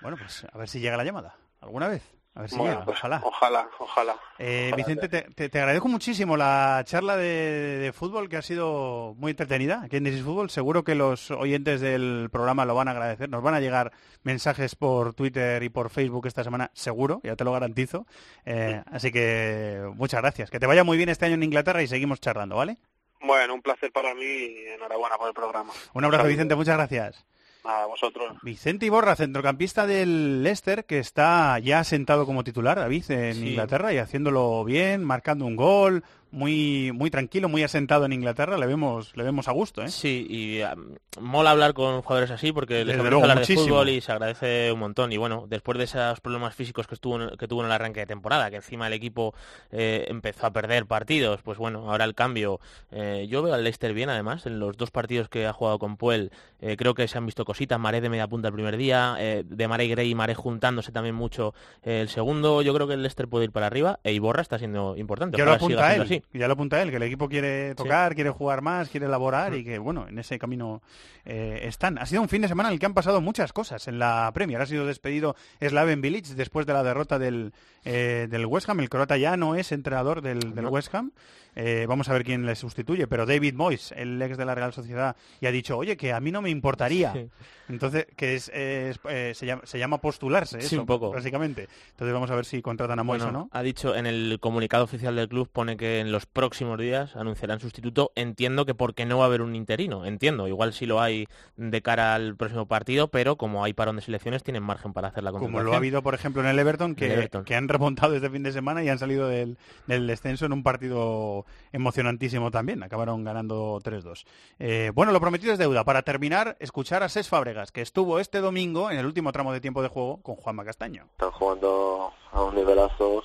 Bueno, pues a ver si llega la llamada. ¿Alguna vez? A ver si bueno, llega, pues, ojalá. Ojalá, ojalá. Eh, ojalá Vicente, te, te, te, agradezco muchísimo la charla de, de, fútbol que ha sido muy entretenida aquí en This Fútbol. Seguro que los oyentes del programa lo van a agradecer. Nos van a llegar mensajes por Twitter y por Facebook esta semana, seguro, ya te lo garantizo. Eh, así que muchas gracias. Que te vaya muy bien este año en Inglaterra y seguimos charlando, ¿vale? Bueno, un placer para mí y enhorabuena por el programa. Un abrazo, Vicente. Muchas gracias. Nada, vosotros. Vicente Iborra, centrocampista del Leicester, que está ya sentado como titular, David, en sí. Inglaterra y haciéndolo bien, marcando un gol, muy muy tranquilo, muy asentado en Inglaterra, le vemos le vemos a gusto, ¿eh? Sí, y um, mola hablar con jugadores así porque les luego, hablar muchísimo. de fútbol y se agradece un montón. Y bueno, después de esos problemas físicos que estuvo que tuvo en el arranque de temporada, que encima el equipo eh, empezó a perder partidos, pues bueno, ahora el cambio. Eh, yo veo al Leicester bien, además, en los dos partidos que ha jugado con Puel, eh, creo que se han visto cositas. Maré de media punta el primer día, de Maré Gray y Maré juntándose también mucho el segundo. Yo creo que el Leicester puede ir para arriba e Iborra está siendo importante. Ya lo apunta él. Así. Ya lo apunta él, que el equipo quiere tocar, sí. quiere jugar más, quiere elaborar mm. y que, bueno, en ese camino eh, están. Ha sido un fin de semana en el que han pasado muchas cosas en la Premier. Ha sido despedido Slaven Bilic después de la derrota del, eh, del West Ham. El croata ya no es entrenador del, del no. West Ham. Eh, vamos a ver quién le sustituye, pero David Moyes, el ex de la Real Sociedad, y ha dicho, oye, que a mí no me importaría. Sí. Entonces, que es, es se, llama, se, llama, postularse, eso, sí, un poco. básicamente. Entonces vamos a ver si contratan a Moyes bueno, o no. Ha dicho en el comunicado oficial del club, pone que en los próximos días anunciarán sustituto. Entiendo que porque no va a haber un interino, entiendo. Igual si lo hay de cara al próximo partido, pero como hay parón de selecciones, tienen margen para hacer la Como lo ha habido, por ejemplo, en el Everton, que, el Everton. que han remontado este fin de semana y han salido del, del descenso en un partido emocionantísimo también. Acabaron ganando 3-2. Eh, bueno, lo prometido es deuda. Para terminar, escuchar a Ses Fábregas, que estuvo este domingo en el último tramo de tiempo de juego con Juanma Castaño. Están jugando a un nivelazo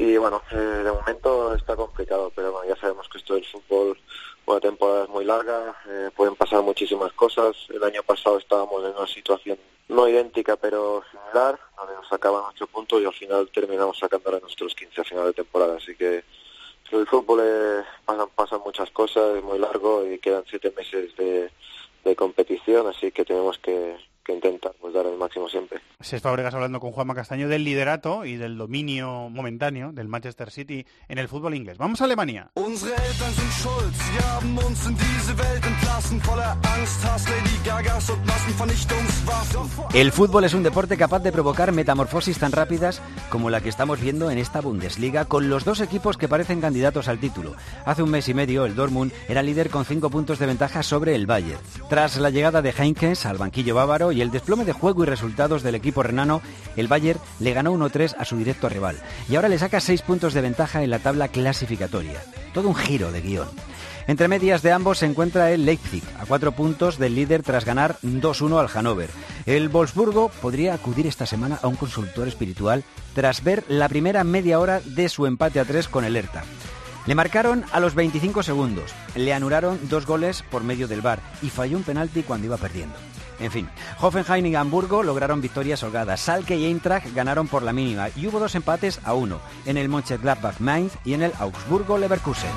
y bueno, eh, de momento está complicado, pero bueno, ya sabemos que esto del fútbol, una temporada es muy larga, eh, pueden pasar muchísimas cosas. El año pasado estábamos en una situación no idéntica, pero similar, donde nos sacaban ocho puntos y al final terminamos sacándole nuestros 15 a final de temporada. Así que el fútbol eh, pasan, pasan muchas cosas, es muy largo y quedan siete meses de competición, así que tenemos que, que intentar pues dar el máximo siempre. Sés Fabregas hablando con Juanma Castaño del liderato y del dominio momentáneo del Manchester City en el fútbol inglés. Vamos a Alemania. El fútbol es un deporte capaz de provocar metamorfosis tan rápidas como la que estamos viendo en esta Bundesliga con los dos equipos que parecen candidatos al título. Hace un mes y medio el Dortmund era líder con cinco puntos de ventaja sobre el Bayern. Tras la llegada de Heinkes al banquillo bávaro y el desplome de juego y resultados del equipo renano, el Bayern le ganó 1-3 a su directo rival y ahora le saca 6 puntos de ventaja en la tabla clasificatoria. Todo un giro de guion. Entre medias de ambos se encuentra el Leipzig, a cuatro puntos del líder tras ganar 2-1 al Hannover. El Wolfsburgo podría acudir esta semana a un consultor espiritual tras ver la primera media hora de su empate a tres con el Hertha. Le marcaron a los 25 segundos, le anularon dos goles por medio del bar y falló un penalti cuando iba perdiendo. En fin, Hoffenheim y Hamburgo lograron victorias holgadas. Salke y Eintracht ganaron por la mínima y hubo dos empates a uno en el Mönchengladbach-Mainz y en el Augsburgo-Leverkusen.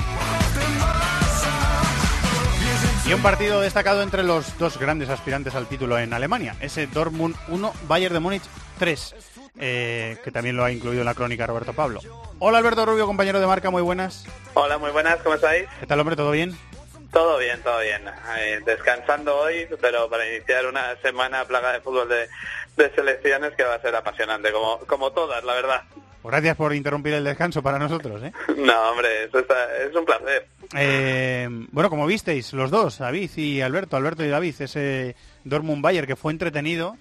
Y un partido destacado entre los dos grandes aspirantes al título en Alemania, ese Dortmund 1, Bayern de Múnich 3, eh, que también lo ha incluido en la crónica Roberto Pablo. Hola Alberto Rubio, compañero de marca, muy buenas. Hola, muy buenas, ¿cómo estáis? ¿Qué tal hombre, todo bien? Todo bien, todo bien. Eh, descansando hoy, pero para iniciar una semana plaga de fútbol de, selecciones que va a ser apasionante, como, como todas, la verdad. Gracias por interrumpir el descanso para nosotros, ¿eh? [laughs] No, hombre, eso es un placer. Eh, bueno, como visteis, los dos, David y Alberto, Alberto y David, ese Dortmund Bayer que fue entretenido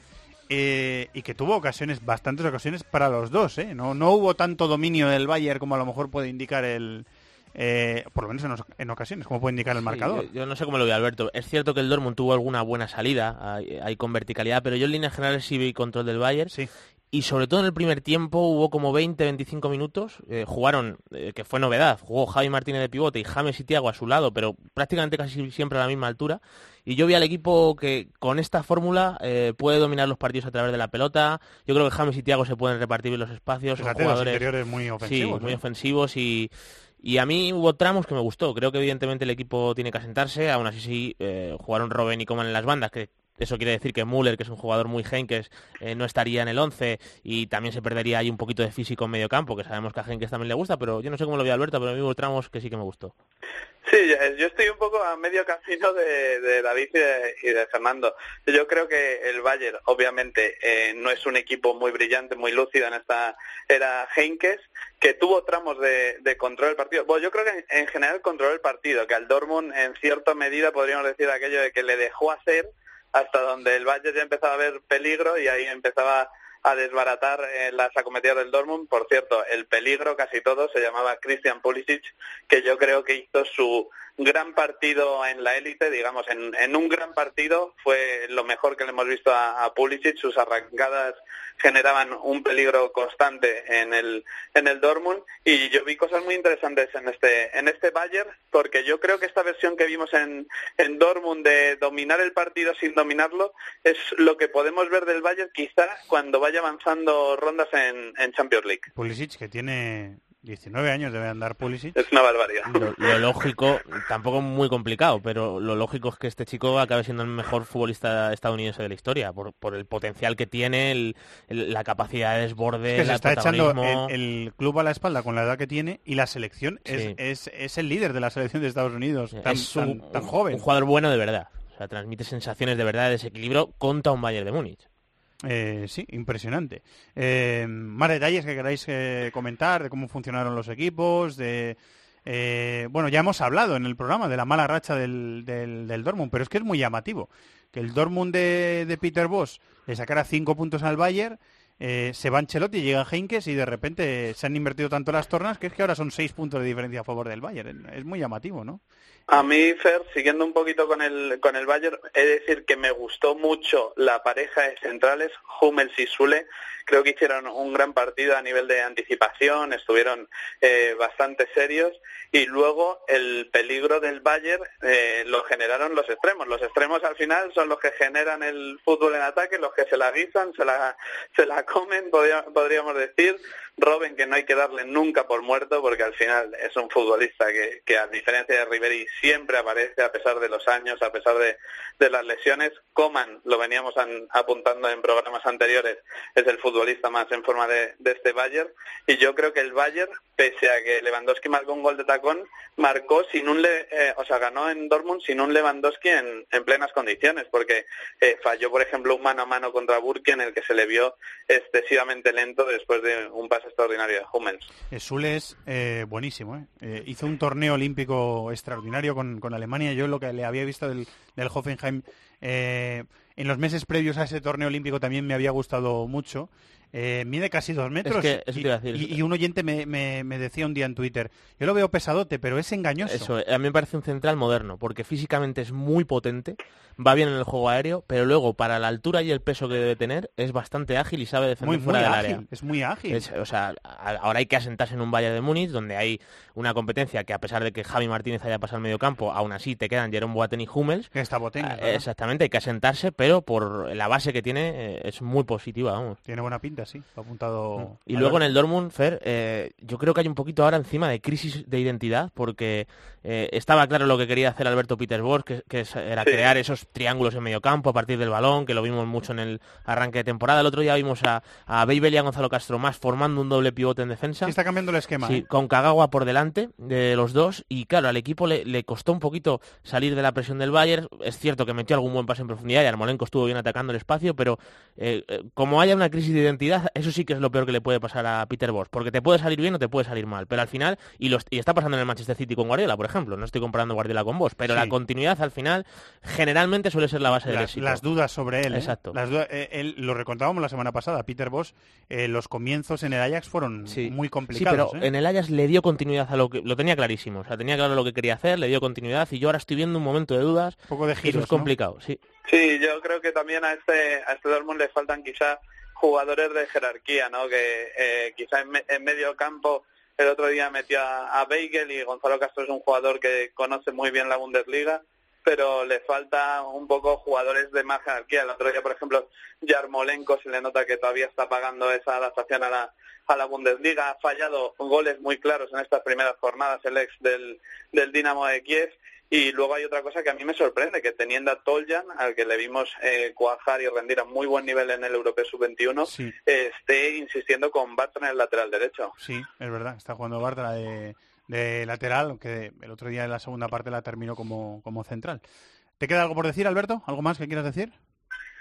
eh, y que tuvo ocasiones, bastantes ocasiones para los dos, ¿eh? No, no hubo tanto dominio del Bayer como a lo mejor puede indicar el, eh, por lo menos en, ocasiones, como puede indicar el marcador. Yo, no sé cómo lo ve Alberto. Es cierto que el Dortmund tuvo alguna buena salida, hay, con verticalidad, pero yo en líneas generales sí vi control del Bayern. Sí. Y sobre todo en el primer tiempo hubo como 20-25 minutos. Eh, jugaron, eh, que fue novedad, jugó Javi Martínez de pivote y James y Tiago a su lado, pero prácticamente casi siempre a la misma altura. Y yo vi al equipo que con esta fórmula puede dominar los partidos a través de la pelota. Yo creo que James y Tiago se pueden repartir los espacios. son jugadores interiores muy ofensivos. Sí, muy ofensivos y y a mí hubo tramos que me gustó. Creo que evidentemente el equipo tiene que asentarse. Aún así sí, eh, jugaron Robben y Coman en las bandas, que eso quiere decir que Müller, que es un jugador muy Henkes, eh, no estaría en el 11 y también se perdería ahí un poquito de físico en medio campo, que sabemos que a Henkes también le gusta, pero yo no sé cómo lo vi Alberto, pero a mí tramos que sí que me gustó. Sí, yo estoy un poco a medio camino de, David y de, Fernando. Yo creo que el Bayern, obviamente, eh, no es un equipo muy brillante, muy lúcido en esta era Henkes, que tuvo tramos de, control del partido. Bueno, yo creo que en, general controló el partido, que al Dortmund en cierta medida podríamos decir aquello de que le dejó hacer hasta donde el Bayern ya empezaba a ver peligro y ahí empezaba a desbaratar eh, las acometidas del Dortmund. Por cierto, el peligro casi todo se llamaba Christian Pulisic, que yo creo que hizo su gran partido en la élite, digamos, en, un gran partido fue lo mejor que le hemos visto a, a, Pulisic, sus arrancadas generaban un peligro constante en el en el Dortmund y yo vi cosas muy interesantes en este en este Bayern porque yo creo que esta versión que vimos en en Dortmund de dominar el partido sin dominarlo es lo que podemos ver del Bayern quizá cuando vaya avanzando rondas en, en Champions League. Pulisic que tiene 19 años debe andar Pulisic. Es una barbaridad. Lo, lógico, tampoco muy complicado, pero lo lógico es que este chico acabe siendo el mejor futbolista estadounidense de la historia, por, por el potencial que tiene, la capacidad de desborde, es que se está echando el, club a la espalda con la edad que tiene y la selección es, es, el líder de la selección de Estados Unidos, tan, es tan, joven. Un jugador bueno de verdad. O sea, transmite sensaciones de verdad de desequilibrio contra un Bayern de Múnich. Eh, sí, impresionante. Eh, más detalles que queráis eh, comentar de cómo funcionaron los equipos, de... Eh, bueno, ya hemos hablado en el programa de la mala racha del, del, Dortmund, pero es que es muy llamativo que el Dortmund de, Peter Boss le sacara cinco puntos al Bayern, se va Ancelotti, llega Heinkes y de repente se han invertido tanto las tornas que es que ahora son seis puntos de diferencia a favor del Bayern. Es muy llamativo, ¿no? A mí, Fer, siguiendo un poquito con el, con el Bayern, he de decir que me gustó mucho la pareja de centrales, Hummels y Sule. Creo que hicieron un gran partido a nivel de anticipación, estuvieron eh, bastante serios y luego el peligro del Bayern eh, lo generaron los extremos. Los extremos al final son los que generan el fútbol en ataque, los que se la guisan, se la, se la comen, podríamos decir. Robben, que no hay que darle nunca por muerto, porque al final es un futbolista que, a diferencia de Riveri siempre aparece a pesar de los años, a pesar de, de las lesiones. Coman, lo veníamos an- apuntando en programas anteriores, es el más en forma de, este Bayern. Y yo creo que el Bayern, pese a que Lewandowski marcó un gol de tacón, marcó sin un, eh, o sea, ganó en Dortmund sin un Lewandowski en, en plenas condiciones, porque eh, falló, por ejemplo, un mano a mano contra Burke en el que se le vio excesivamente lento después de un pase extraordinario de Hummels. Eh, Sule es eh, buenísimo. ¿eh? Eh, hizo un torneo olímpico extraordinario con, con Alemania. Yo lo que le había visto del, del Hoffenheim eh, en los meses previos a ese torneo olímpico también me había gustado mucho. Eh, mide casi dos metros. que eso y, te iba a decir. y- y un oyente me, me- me decía un día en Twitter, yo lo veo pesadote, pero es engañoso. Eso, a mí me parece un central moderno, porque físicamente es muy potente, va bien en el juego aéreo, pero luego para la altura y el peso que debe tener es bastante ágil y sabe defender Muy, fuera muy del ágil, área. es muy ágil. Es- o sea, ahora hay que asentarse en un Bayern de Múnich donde hay una competencia que a pesar de que Javi Martínez haya pasado el medio campo, aún así te quedan Jerome Boateng y Hummels. Está Boateng, Ah. Exactamente, hay que asentarse, pero por la base que tiene eh, es muy positiva, vamos. Tiene buena pinta, sí. Lo ha apuntado. Y luego en el Dortmund, Fer, eh, yo creo que hay un poquito ahora encima de crisis de identidad, porque eh, estaba claro lo que quería hacer Alberto Petersburg, que, era crear esos triángulos en medio campo a partir del balón, que lo vimos mucho en el arranque de temporada. El otro día vimos a, a Beibel y a Gonzalo Castro más formando un doble pivote en defensa. Sí, está cambiando el esquema. Sí, ¿eh? con Kagawa por delante de los dos y claro, al equipo le, le costó un poquito salir de la presión del Bayern. Es cierto que metió algún buen pase en profundidad y Armolenko estuvo bien atacando el espacio, pero como haya una crisis de identidad, eso sí que es lo peor que le puede pasar a Peter Bosz, porque te puede salir bien o te puede salir mal, pero al final, y, los- y está pasando en el Manchester City con Guardiola, por ejemplo, no estoy comparando Guardiola con vos, pero Sí. la continuidad al final generalmente suele ser la base del las, éxito. las dudas sobre él. ¿eh? Exacto. Las dudas- eh, él- lo recontábamos la semana pasada, Peter Bosch, eh, los comienzos en el Ajax fueron muy Sí, complicados. pero ¿eh? en el Ajax le dio continuidad a lo que lo tenía clarísimo, o sea, tenía claro lo que quería hacer, le dio continuidad y yo ahora estoy viendo un momento de dudas. Un poco de y eso giros, es ¿no? complicado, sí. Sí, yo creo que también a este a este Dortmund le faltan quizá jugadores de jerarquía, ¿no? Que eh, quizá en, me- en medio campo el otro día metió a, a Beigel y Gonzalo Castro es un jugador que conoce muy bien la Bundesliga, pero le falta un poco jugadores de más jerarquía. El otro día, por ejemplo, Yarmolenko se le nota que todavía está pagando esa adaptación a la a la Bundesliga, ha fallado goles muy claros en estas primeras jornadas el ex del, del Dinamo de Kiev y luego hay otra cosa que a mí me sorprende, que teniendo a Toljan, al que le vimos eh, cuajar y rendir a muy buen nivel en el Europeo Sub-21, Sí. eh, esté insistiendo con Barton en el lateral derecho. Sí, es verdad, está jugando Bartra de, de lateral, aunque el otro día en la segunda parte la terminó como, como central. ¿Te queda algo por decir, Alberto? ¿Algo más que quieras decir?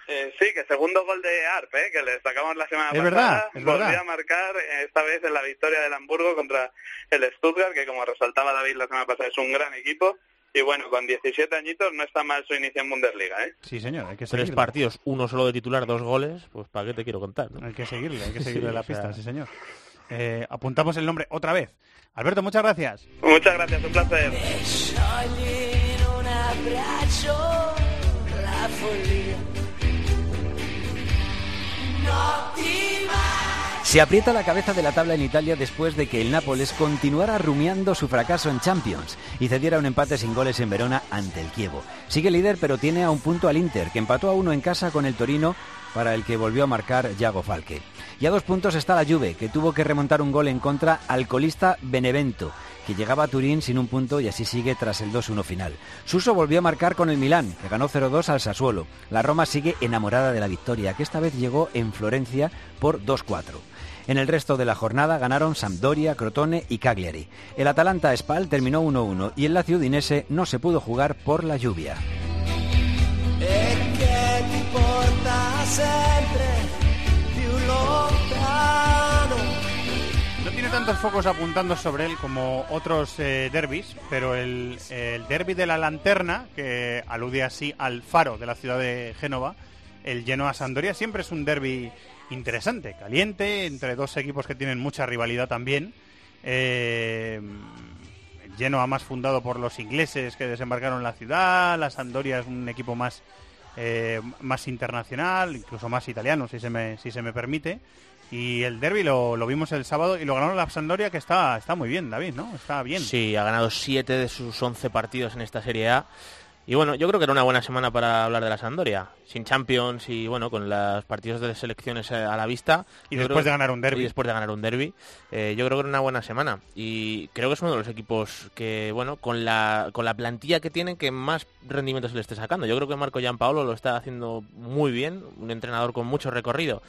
Eh, sí, que segundo gol de Arp, eh, que le sacamos la semana Es pasada, verdad, es volvió verdad. a marcar esta vez en la victoria del Hamburgo contra el Stuttgart, que como resaltaba David la semana pasada es un gran equipo. Y bueno, con 17 añitos no está mal su inicio en Bundesliga, ¿eh? Sí, señor, hay que Tres seguirle. partidos, uno solo de titular, dos goles, pues ¿para qué te quiero contar? ¿no? Hay que seguirle, hay que seguirle Sí, la sea, pista, sí, señor. Eh, apuntamos el nombre otra vez. Alberto, muchas gracias. Muchas gracias, un placer. Se aprieta la cabeza de la tabla en Italia después de que el Nápoles continuara rumiando su fracaso en Champions y cediera un empate sin goles en Verona ante el Chievo. Sigue líder pero tiene a un punto al Inter, que empató a uno en casa con el Torino para el que volvió a marcar Yago Falque. Y a dos puntos está la Juve, que tuvo que remontar un gol en contra al colista Benevento, que llegaba a Turín sin un punto y así sigue tras el 2-1 final. Suso volvió a marcar con el Milán, que ganó 0-2 al Sassuolo. La Roma sigue enamorada de la victoria, que esta vez llegó en Florencia por 2-4. En el resto de la jornada ganaron Sampdoria, Crotone y Cagliari. El Atalanta Spal terminó 1-1 y el Lazio Udinese no se pudo jugar por la lluvia. No tiene tantos focos apuntando sobre él como otros eh, derbis, pero el, el derby de la lanterna, que alude así al faro de la ciudad de Génova, el Genoa Sandoria, siempre es un derby interesante, caliente, entre dos equipos que tienen mucha rivalidad también. Eh, Genoa más fundado por los ingleses que desembarcaron la ciudad, la Sandoria es un equipo más, eh, más internacional, incluso más italiano, si se me, si se me permite. Y el derby lo, lo vimos el sábado y lo ganaron la Sampdoria, que está, está muy bien, David, ¿no? Está bien. Sí, ha ganado 7 de sus 11 partidos en esta Serie A. Y bueno, yo creo que era una buena semana para hablar de la Sampdoria. Sin Champions y bueno, con los partidos de selecciones eh, a la vista. Y después creo- de ganar un derbi. Y después de ganar un derby. eh, yo creo que era una buena semana. Y creo que es uno de los equipos que, bueno, con la, con la plantilla que tienen, que más rendimiento se le esté sacando. Yo creo que Marco Gianpaolo lo está haciendo muy bien. Un entrenador con mucho recorrido.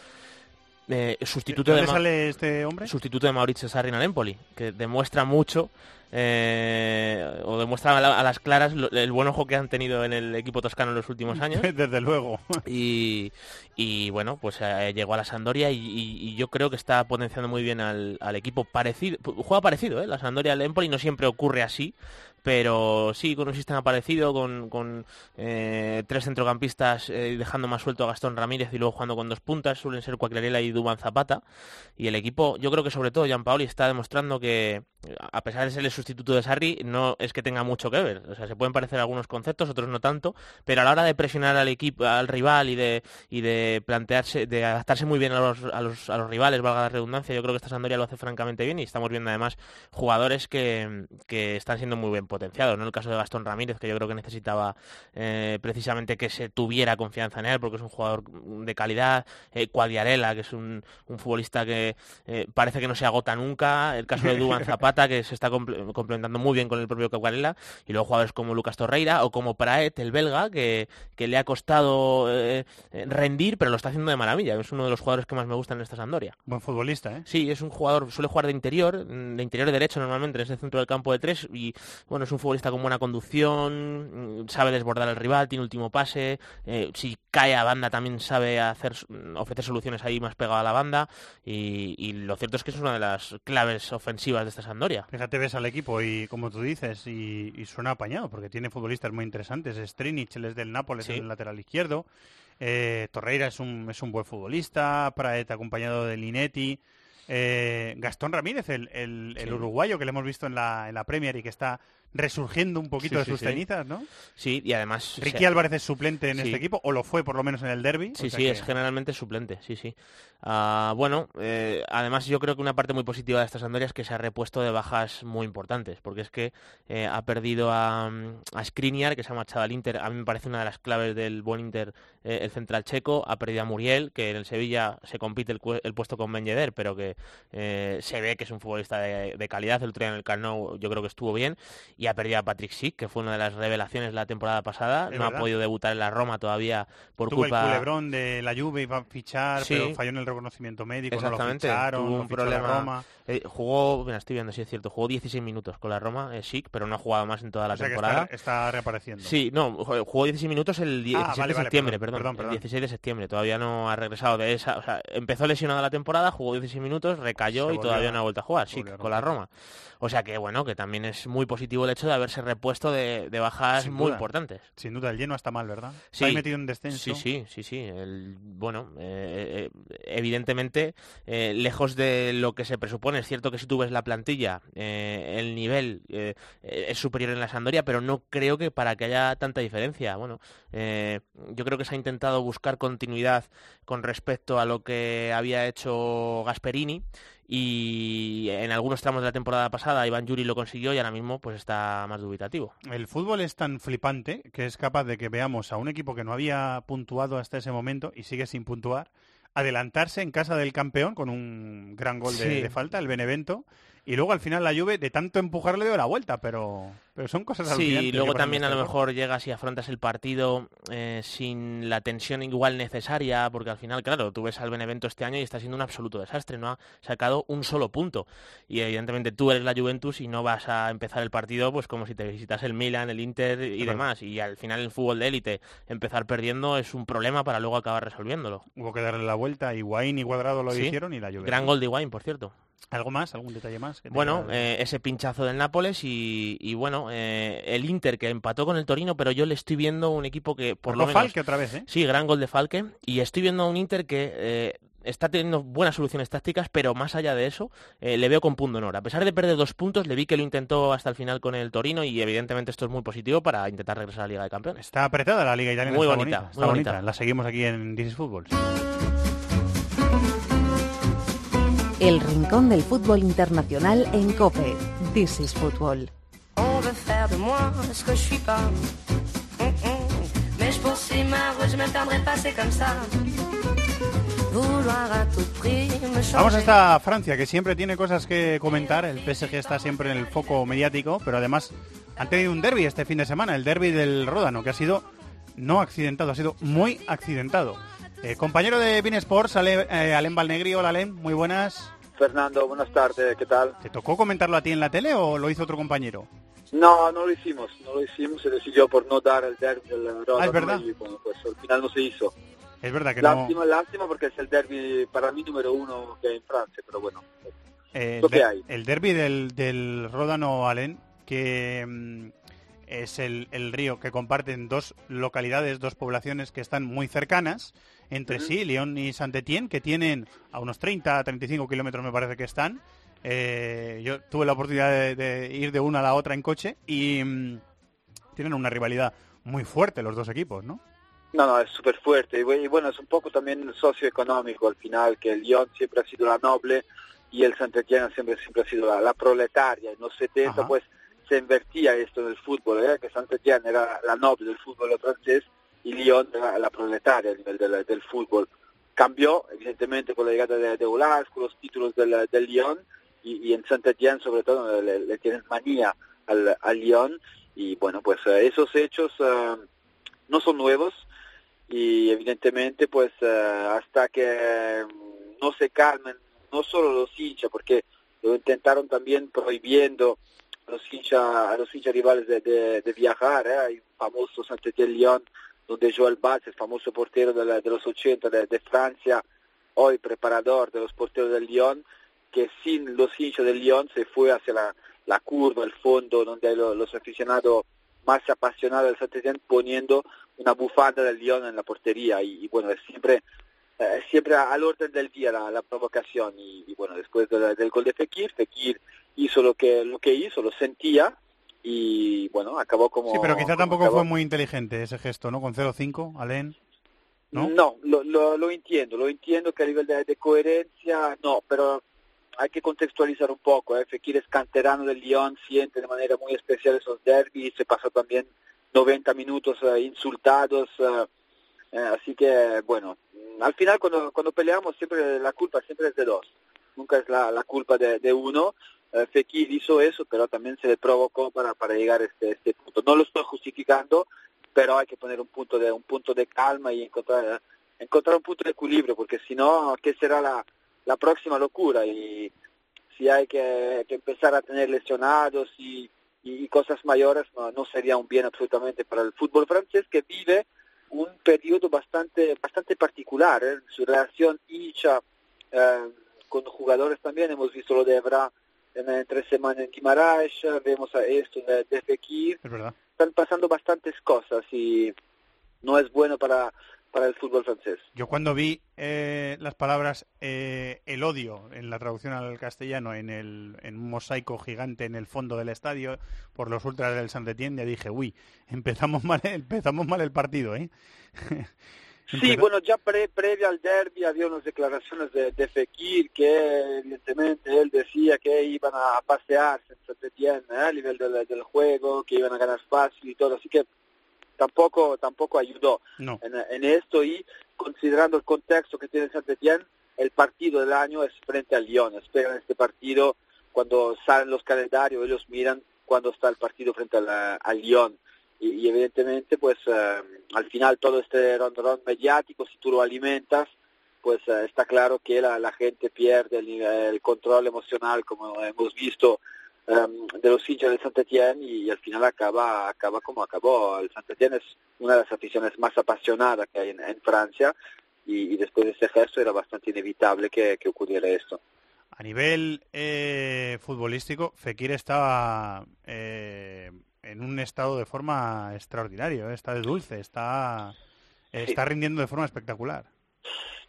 Eh, sustituto ¿De sale este hombre? sustituto de Maurizio Sarri en el Empoli, que demuestra mucho eh, o demuestra a, la- a las claras lo- el buen ojo que han tenido en el equipo toscano en los últimos [laughs] años. Desde luego. Y, y, bueno, pues eh, llegó a la Sampdoria y, y- y yo creo que está potenciando muy bien al, al equipo parecido. Juega parecido, ¿eh? La Sampdoria al Empoli no siempre ocurre así, pero sí con un sistema parecido, con, eh, tres centrocampistas eh, dejando más suelto a Gastón Ramírez y luego jugando con dos puntas, suelen ser Cuaclarela y Duban Zapata. Y el equipo, yo creo que sobre todo Gianpaoli está demostrando que, a pesar de ser el sustituto de Sarri, no es que tenga mucho que ver. O sea, se pueden parecer algunos conceptos, otros no tanto, pero a la hora de presionar al equipo, al rival y de, y de plantearse, de adaptarse muy bien a los, a los, a los rivales, valga la redundancia, yo creo que esta Sampdoria lo hace francamente bien y estamos viendo además jugadores que, que están siendo muy bien potenciados. ¿no? El caso de Gastón Ramírez, que yo creo que necesitaba eh, precisamente que se tuviera confianza en él, porque es un jugador de calidad. Eh, Cuadiarela, que es un, un futbolista que eh, parece que no se agota nunca. El caso de Duban [laughs] Zapata, que se está comple- complementando muy bien con el propio Cuadiarela. Y luego jugadores como Lucas Torreira o como Praet, el belga, que, que le ha costado eh, rendir, pero lo está haciendo de maravilla. Es uno de los jugadores que más me gustan en esta Sampdoria. Buen futbolista, ¿eh? Sí, es un jugador, suele jugar de interior, de interior derecho normalmente, en ese centro del campo de tres, y bueno, es un futbolista con buena conducción, mm, sabe desbordar al rival, tiene último pase, eh, si cae a banda también sabe hacer, mm, ofrecer soluciones ahí más pegado a la banda, y, y lo cierto es que es una de las claves ofensivas de esta Sampdoria. Fíjate, ves al equipo y como tú dices, y, y suena apañado, porque tiene futbolistas muy interesantes. Strinic, él es del Nápoles, Sí. en el lateral izquierdo. Eh, Torreira es un, es un buen futbolista. Praet acompañado de Linetti. Eh, Gastón Ramírez, el, el- el uruguayo que le hemos visto en la, en la Premier y que está resurgiendo un poquito Sí, de sí, sus sí. cenizas, ¿no? Sí, y además... Ricky Álvarez es suplente en este equipo, o lo fue por lo menos en el derby. Sí, sí, es generalmente suplente, sí, sí. Ah, bueno, eh, además yo creo que una parte muy positiva de esta Sampdoria es que se ha repuesto de bajas muy importantes, porque es que eh, ha perdido a, a Skriniar, que se ha marchado al Inter, a mí me parece una de las claves del buen Inter, eh, el central checo, ha perdido a Muriel, que en el Sevilla se compite el, puesto con Ben Yedder, pero que se ve que es un futbolista de, de calidad, el otro día en el Camp yo creo que estuvo bien, y ha perdido a Patrick Schick, que fue una de las revelaciones la temporada pasada, Es no ha podido debutar en la Roma todavía por Tuvo culpa... el culebrón de la Juve, iba a fichar, Sí. pero falló en el reconocimiento médico, Exactamente, no lo ficharon, tuvo un la problema. Roma. eh, jugó, mira, estoy viendo si es cierto, jugó 16 minutos con la Roma, eh, Chic, pero no ha jugado más en toda la O sea que temporada. está, está reapareciendo. Sí, no, jugó 16 minutos el die- Ah, 16 vale, de septiembre, perdón, perdón, perdón, perdón. el 16 de septiembre, todavía no ha regresado de esa, o sea, empezó lesionada la temporada, jugó 16 minutos, recayó Se y volvió todavía no ha vuelto a jugar, a con la. Roma. O sea que bueno, que también es muy positivo el hecho de haberse repuesto de, de bajas Sin muy duda. importantes. Sin duda, el lleno está mal, ¿verdad? Sí. Ahí metido en descenso. Sí, sí, sí, sí. El, bueno, eh, eh, evidentemente, eh, lejos de lo que se presupone, es cierto que si tú ves la plantilla, eh, el nivel es superior en la Sandoria, pero no creo que para que haya tanta diferencia. Bueno, yo creo que se ha intentado buscar continuidad con respecto a lo que había hecho Gasperini y en algunos tramos de la temporada pasada Iván Yuri lo consiguió y ahora mismo pues está más dubitativo. El fútbol es tan flipante que es capaz de que veamos a un equipo que no había puntuado hasta ese momento y sigue sin puntuar, adelantarse en casa del campeón con un gran gol de, Sí. de falta, el Benevento, y luego al final la Juve de tanto empujar le dio la vuelta, pero, pero son cosas Sí, y luego también a este lo mejor llegas y afrontas el partido eh, sin la tensión igual necesaria, porque al final, claro, tú ves al Benevento este año y está siendo un absoluto desastre, no ha sacado un solo punto. Y evidentemente tú eres la Juventus y no vas a empezar el partido pues como si te visitas el Milan, el Inter y Claro. demás. Y al final el fútbol de élite, empezar perdiendo es un problema para luego acabar resolviéndolo. Hubo que darle la vuelta, y Guaín y Cuadrado lo Sí. hicieron y la Juve. Gran gol de Wine, por cierto. ¿Algo más? ¿Algún detalle más? Bueno, eh, ese pinchazo del Nápoles y, y bueno, eh, el Inter que empató con el Torino, pero yo le estoy viendo un equipo que por lo menos... Falque otra vez, ¿eh? Sí, gran gol de Falque. Y estoy viendo a un Inter que eh, está teniendo buenas soluciones tácticas, pero más allá de eso, eh, le veo con punto honor. A pesar de perder dos puntos, le vi que lo intentó hasta el final con el Torino y evidentemente esto es muy positivo para intentar regresar a la Liga de Campeones. Está apretada la Liga Italiana. Muy está bonita, bonita. muy está bonita. La seguimos aquí en This is Football. El rincón del fútbol internacional en COPE. This is Football. On veut faire de moi ce que je suis pas. On autre, je me perdrai pas, c'est comme ça. Vouloir à tout prix me changer. Vamos hasta Francia, que siempre tiene cosas que comentar. El PSG está siempre en el foco mediático, pero además han tenido un derby este fin de semana, el derby del Ródano, que ha sido no accidentado, ha sido muy accidentado. Eh, compañero de Bean Sports, Ale, eh, Alem Balnegri. Hola, Alem, muy buenas. Fernando, buenas tardes, ¿qué tal? ¿Te tocó comentarlo a ti en la tele o lo hizo otro compañero? No, no lo hicimos, no lo hicimos, se decidió por no dar el derby del Ródano Ah, es verdad. y bueno, pues al final no se hizo. Es verdad que no... Lástima, porque es el derby para mí número uno que hay en Francia, pero bueno. Eh, que de- hay. El derby del, del Ródano Alén, que mm, es el, el río que comparten dos localidades, dos poblaciones que están muy cercanas entre sí, Lyon y Saint-Étienne, que tienen a unos 30, 35 kilómetros me parece que están. Eh, yo tuve la oportunidad de, de ir de una a la otra en coche y mm, tienen una rivalidad muy fuerte los dos equipos, ¿no? No, no, es súper fuerte. Y bueno, es un poco también el socioeconómico al final, que el Lyon siempre ha sido la noble y el Saint-Étienne siempre, siempre ha sido la, la proletaria. En los 70 Ajá. pues se invertía esto en el fútbol, ¿eh? que Saint-Étienne era la noble del fútbol francés y Lyon era la proletaria a nivel del, del fútbol. Cambió, evidentemente, con la llegada de, de con los títulos del, del Lyon y, en Saint-Étienne sobre todo le, le tienen manía al, al Lyon y bueno, pues eh, esos hechos eh, no son nuevos y evidentemente pues eh, hasta que mm, no se calmen no solo los hinchas porque lo intentaron también prohibiendo los hinchas a los hinchas rivales de, de- viajar ¿eh? hay un famoso Saint-Étienne Lyon donde Joel Batz el famoso portero de, la- de los 80 de, Francia hoy preparador de los porteros del Lyon que sin los hinchas del Lyon se fue hacia la, la curva, el fondo, donde hay lo- los aficionados más apasionados del Saint-Étienne poniendo una bufanda del Lyon en la portería y, bueno, es siempre eh, siempre al orden del día la, la provocación y, y bueno, después de- del gol de Fekir, Fekir hizo lo que lo que hizo, lo sentía y bueno, acabó como Sí, pero quizá tampoco acabó. fue muy inteligente ese gesto, ¿no? Con 0-5, Alén. ¿no? lo, lo, lo entiendo, lo entiendo que a nivel de, de coherencia no, pero hay que contextualizar un poco. ¿eh? Fekir es canterano del Lyon, siente de manera muy especial esos derbis, se pasó también 90 minutos eh, insultados, eh, eh, así que bueno, al final cuando, cuando peleamos siempre la culpa siempre es de dos, nunca es la, la culpa de, de uno. Eh, Fekir hizo eso, pero también se le provocó para, para llegar a este, este punto. No lo estoy justificando, pero hay que poner un punto de un punto de calma y encontrar encontrar un punto de equilibrio porque si no qué será la, la próxima locura y si hay que, que empezar a tener lesionados y, y cosas mayores no, sería un bien absolutamente para el fútbol francés que vive un periodo bastante bastante particular ¿eh? su relación hincha eh, con jugadores también hemos visto lo de Evra en, en tres semanas en Guimaraes vemos a esto de, de Fekir Es verdad. están pasando bastantes cosas y no es bueno para, para el fútbol francés. Yo cuando vi eh, las palabras eh, el odio en la traducción al castellano en, el, en un mosaico gigante en el fondo del estadio por los ultras del Saint-Étienne ya dije, uy, empezamos mal, [laughs] empezamos mal el partido, ¿eh? [laughs] Sí, bueno, ya pre, previa al derby había unas declaraciones de, de Fekir que evidentemente él decía que iban a pasearse en Saint-Étienne ¿eh? a nivel del, del juego, que iban a ganar fácil y todo, así que tampoco tampoco ayudó No. en, en esto y considerando el contexto que tiene Saint-Étienne, el partido del año es frente al Lyon, esperan este partido cuando salen los calendarios, ellos miran cuando está el partido frente al, al Lyon y, y evidentemente pues eh, al final todo este rondón mediático si tú lo alimentas pues eh, está claro que la, la gente pierde el, el control emocional como hemos visto em, de los hinchas del Saint-Étienne y, al final acaba acaba como acabó. El Saint-Étienne es una de las aficiones más apasionadas que hay en, en Francia y, y después de ese gesto era bastante inevitable que, que ocurriera esto. A nivel eh, futbolístico, Fekir estaba eh, en un estado de forma extraordinario, ¿eh? está de dulce, está, está rindiendo de forma espectacular.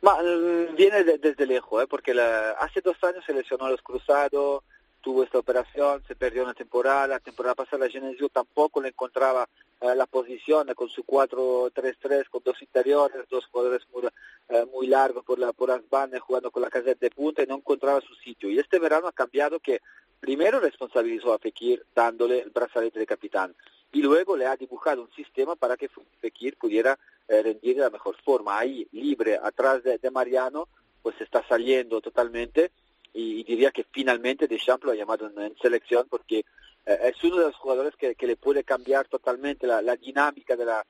Ma, mm, viene de- desde lejos, ¿eh? porque la- hace dos años se lesionó a los cruzados, tuvo esta operación, se perdió una temporada, la temporada pasada Genesio tampoco le encontraba eh, la posición eh, con su 4-3-3, con dos interiores, dos jugadores muy, eh, muy largos por, la, por las bandas, jugando con la caseta de punta y no encontraba su sitio. Y este verano ha cambiado que primero responsabilizó a Fekir dándole el brazalete de capitán y luego le ha dibujado un sistema para que Fekir pudiera eh, rendir de la mejor forma. Ahí, libre, atrás de, Mariano, pues está saliendo totalmente y, diría que finalmente Deschamps lo ha llamado en, selección porque eh, es uno de los jugadores que, le puede cambiar totalmente la, dinámica de la,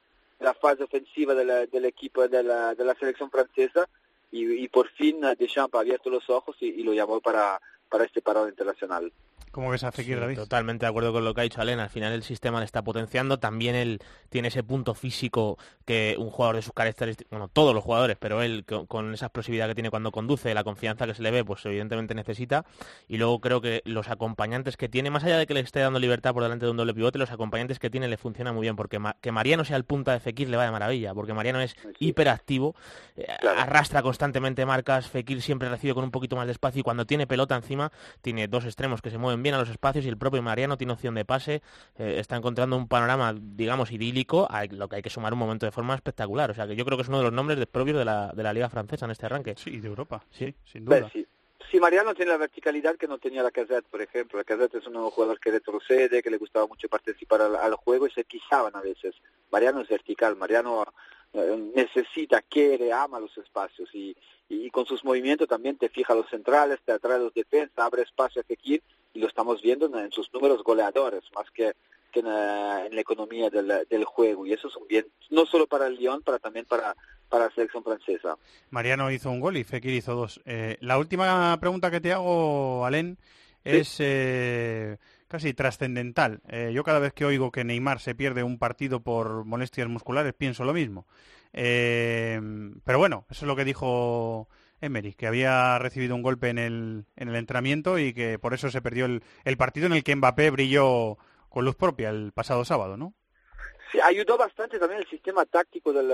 fase ofensiva de la- del equipo de la, selección francesa y, por fin Deschamps ha abierto los ojos y lo llamó para, para este parado internacional. ¿Cómo ves a Fekir, Sí, David? Totalmente de acuerdo con lo que ha dicho Alen. Al final el sistema le está potenciando. También él tiene ese punto físico que un jugador de sus características, bueno, todos los jugadores, pero él con, con esa explosividad que tiene cuando conduce, la confianza que se le ve, pues evidentemente necesita. Y luego creo que los acompañantes que tiene, más allá de que le esté dando libertad por delante de un doble pivote, los acompañantes que tiene le funcionan muy bien. Porque Ma- que Mariano sea el punta de Fekir le va de maravilla. Porque Mariano es hiperactivo, eh, arrastra constantemente marcas. Fekir siempre recibe con un poquito más de espacio y cuando tiene pelota encima, tiene dos extremos que se mueven bien a los espacios y el propio Mariano tiene opción de pase. eh, está encontrando un panorama, digamos, idílico, a lo que hay que sumar un momento de forma espectacular. O sea que yo creo que es uno de los nombres de- propios de la, de la Liga Francesa en este arranque. Sí, de Europa. Sí, sin Beh, sí. Sí, Mariano tiene la verticalidad que no tenía la Casette, por ejemplo. La Casette es un jugador que retrocede, que le gustaba mucho participar al, al juego y se pisaban a veces. Mariano es vertical, Mariano eh, necesita, quiere, ama los espacios y, y con sus movimientos también te fija los centrales, te atrae los defensas, abre espacio a Fekir y lo estamos viendo en, en sus números goleadores, más que, que en, eh, en la economía del, del juego. Y eso es un bien, no solo para el Lyon, para también para, para la selección francesa. Mariano hizo un gol y Fekir hizo dos. Eh, la última pregunta que te hago, Alén, es eh, casi trascendental. Eh, yo cada vez que oigo que Neymar se pierde un partido por molestias musculares pienso lo mismo. Pero bueno, eso es lo que dijo Emery, que había recibido un golpe en el, en el entrenamiento y que por eso se perdió el, el partido en el que Mbappé brilló con luz propia el pasado sábado, ¿no? Sí, ayudó bastante también el sistema táctico del,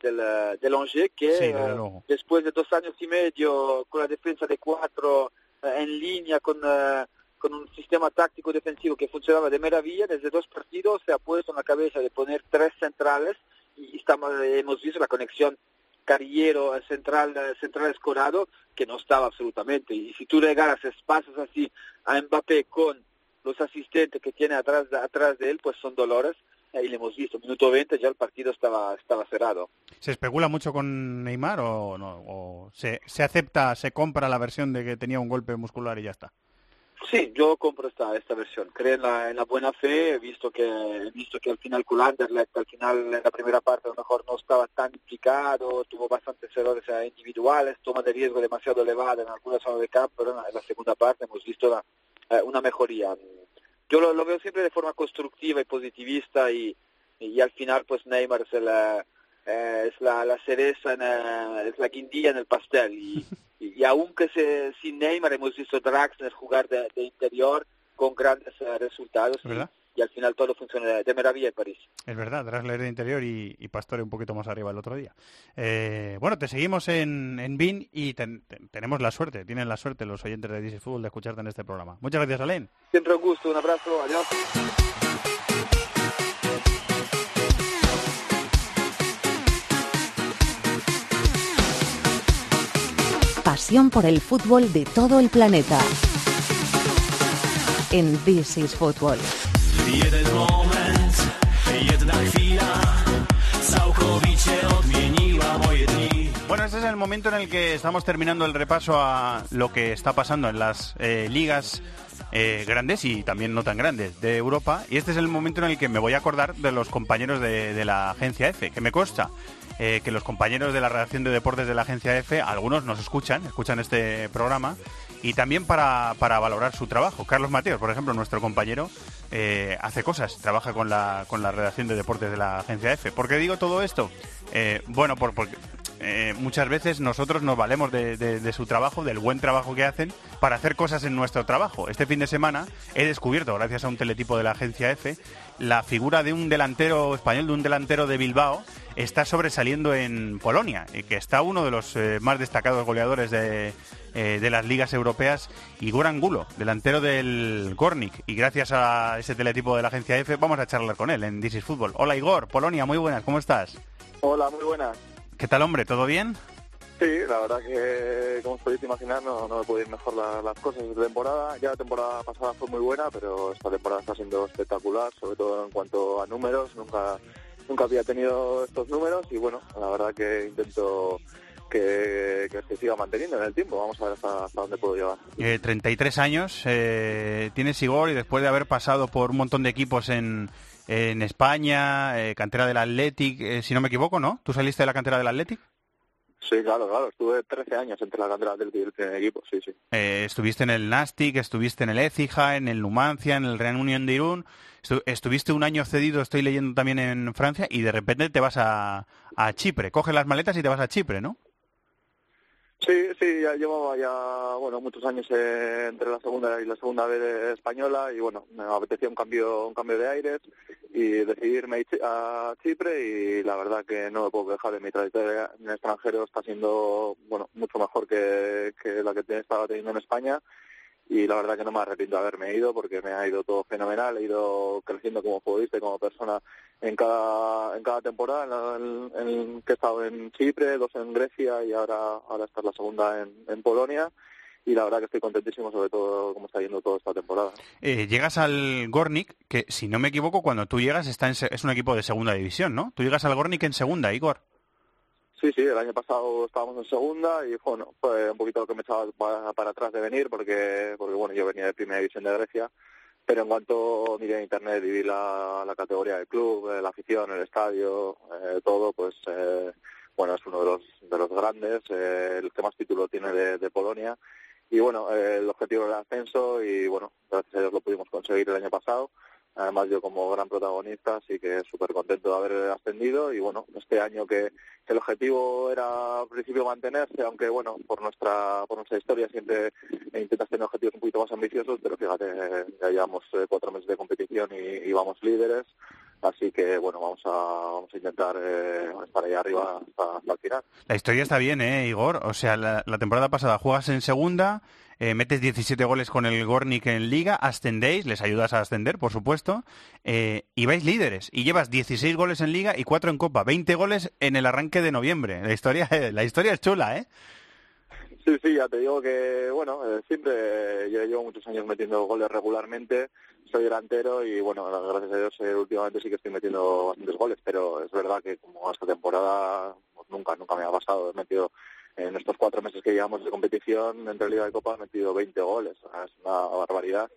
del, del Angers, que Sí, eh, después de dos años y medio con la defensa de cuatro eh, en línea, con, eh, con un sistema táctico defensivo que funcionaba de maravilla, desde dos partidos se ha puesto en la cabeza de poner tres centrales y estamos, hemos visto la conexión Carillero, eh, central, central escorado, que no estaba absolutamente. Y si tú regalas espacios así a Mbappé con los asistentes que tiene atrás atrás de él, pues son dolores. Ahí le hemos visto, minuto 20 ya el partido estaba, estaba cerrado. ¿Se especula mucho con Neymar o no? ¿O se, se acepta, se compra la versión de que tenía un golpe muscular y ya está? Sí, yo compro esta, esta versión. Creo en la, en la buena fe, visto que, visto que al final con Anderlecht, al final en la primera parte a lo mejor no estaba tan implicado, tuvo bastantes errores eh, individuales, toma de riesgo demasiado elevada en algunas zonas de campo, pero en la, segunda parte hemos visto la- eh, una mejoría. Yo lo, veo siempre de forma constructiva y positivista y, y al final pues Neymar es la, eh, es la, la cereza, en, eh, es la guindilla en el pastel y, [laughs] y, y aunque se, sin Neymar hemos visto Draxler jugar de, de interior con grandes eh, resultados y, ¿Verdad? y al final todo funciona de, de maravilla en París. Es verdad, Drasler de interior y, y Pastore un poquito más arriba el otro día. Eh, bueno, te seguimos en, en BIN y ten- ten- tenemos la suerte, tienen la suerte los oyentes de DC Fútbol de escucharte en este programa. Muchas gracias, Alén. Siempre un gusto, un abrazo, adiós. Pasión por el fútbol de todo el planeta. En This is Football. Bueno, este es el momento en el que estamos terminando el repaso a lo que está pasando en las eh, ligas eh, grandes y también no tan grandes de Europa. Y este es el momento en el que me voy a acordar de los compañeros de, de la agencia F, que me consta eh, que los compañeros de la redacción de deportes de la agencia F, algunos nos escuchan, escuchan este programa, y también para, para valorar su trabajo. Carlos Mateos, por ejemplo, nuestro compañero, eh, hace cosas, trabaja con la, con la redacción de deportes de la agencia F. ¿Por qué digo todo esto? Eh, bueno, por, porque muchas veces nosotros nos valemos de, de- de su trabajo, del buen trabajo que hacen, para hacer cosas en nuestro trabajo. Este fin de semana he descubierto, gracias a un teletipo de la agencia F, la figura de un delantero español, de un delantero de Bilbao, está sobresaliendo en Polonia, y que está uno de los eh, más destacados goleadores de, eh, de las ligas europeas, Igor Angulo, delantero del Gornik. Y gracias a ese teletipo de la agencia F, vamos a charlar con él en This is Football. Hola Igor, Polonia, muy buenas, ¿cómo estás? Hola, muy buenas. ¿Qué tal, hombre? ¿Todo bien? Sí, la verdad que, como os podéis imaginar, no, no me pueden ir mejor la- las cosas de temporada. Ya la temporada pasada fue muy buena, pero esta temporada está siendo espectacular, sobre todo en cuanto a números. Nunca nunca había tenido estos números y bueno, la verdad que intento que, que se siga manteniendo en el tiempo. Vamos a ver hasta, dónde puedo llegar. Eh, 33 años, eh, tienes Igor y después de haber pasado por un montón de equipos en, en España, eh, cantera del Athletic, eh, si no me equivoco, ¿no? ¿Tú saliste de la cantera del Athletic? Sí, claro, claro. Estuve 13 años entre la cantera del equipo, sí, sí. Eh, estuviste en el Nastic, estuviste en el Écija, en el Numancia, en el Real Unión de Irún. Estu- estuviste un año cedido, estoy leyendo también en Francia, y de repente te vas a, a Chipre. Coges las maletas y te vas a Chipre, ¿no? Sí, sí, ya llevaba ya, bueno, muchos años eh, entre la segunda y la segunda B española y bueno, me apetecía un cambio, un cambio de aires y decidirme a Chipre y la verdad que no me puedo quejar de mi trayectoria en el extranjero, está siendo, bueno, mucho mejor que, que la que estaba teniendo en España y la verdad que no me arrepiento de haberme ido porque me ha ido todo fenomenal, he ido creciendo como futbolista y como persona en cada en cada temporada en, en- que he estado en Chipre, dos en Grecia y ahora ahora esta es la segunda en, en Polonia y la verdad que estoy contentísimo sobre todo cómo está yendo toda esta temporada. Eh, llegas al Gornik, que si no me equivoco, cuando tú llegas está en es un equipo de segunda división, ¿no? Tú llegas al Gornik en segunda, Igor. Sí, sí, el año pasado estábamos en segunda y bueno, fue un poquito lo que me echaba para, atrás de venir porque, porque bueno, yo venía de primera división de Grecia, pero en cuanto miré en internet y vi la, la categoría del club, eh, la afición, el estadio, eh, todo, pues eh, bueno, es uno de los, de los grandes, eh, el que más título tiene de, de Polonia y bueno, eh, el objetivo era el ascenso y bueno, gracias a Dios lo pudimos conseguir el año pasado. Además yo como gran protagonista, así que súper contento de haber ascendido y bueno, este año que, el objetivo era al principio mantenerse, aunque bueno, por nuestra por nuestra historia siempre intentas tener objetivos un poquito más ambiciosos, pero fíjate, ya llevamos eh, cuatro meses de competición y, y vamos líderes, así que bueno, vamos a, vamos a intentar eh, estar ahí arriba hasta, hasta el final. La historia está bien, ¿eh, Igor? O sea, la, la temporada pasada juegas en segunda, eh, metes 17 goles con el Gornik en Liga, ascendéis, les ayudas a ascender, por supuesto, eh, y vais líderes. Y llevas 16 goles en Liga y 4 en Copa, 20 goles en el arranque de noviembre. La historia, [laughs] la historia es chula, ¿eh? Sí, sí, ya te digo que, bueno, eh, siempre yo llevo muchos años metiendo goles regularmente, soy delantero y, bueno, gracias a Dios eh, últimamente sí que estoy metiendo bastantes goles, pero es verdad que como esta temporada pues, nunca, nunca me ha pasado, he metido en estos cuatro meses que llevamos de competición entre Liga y Copa he metido 20 goles, es una barbaridad.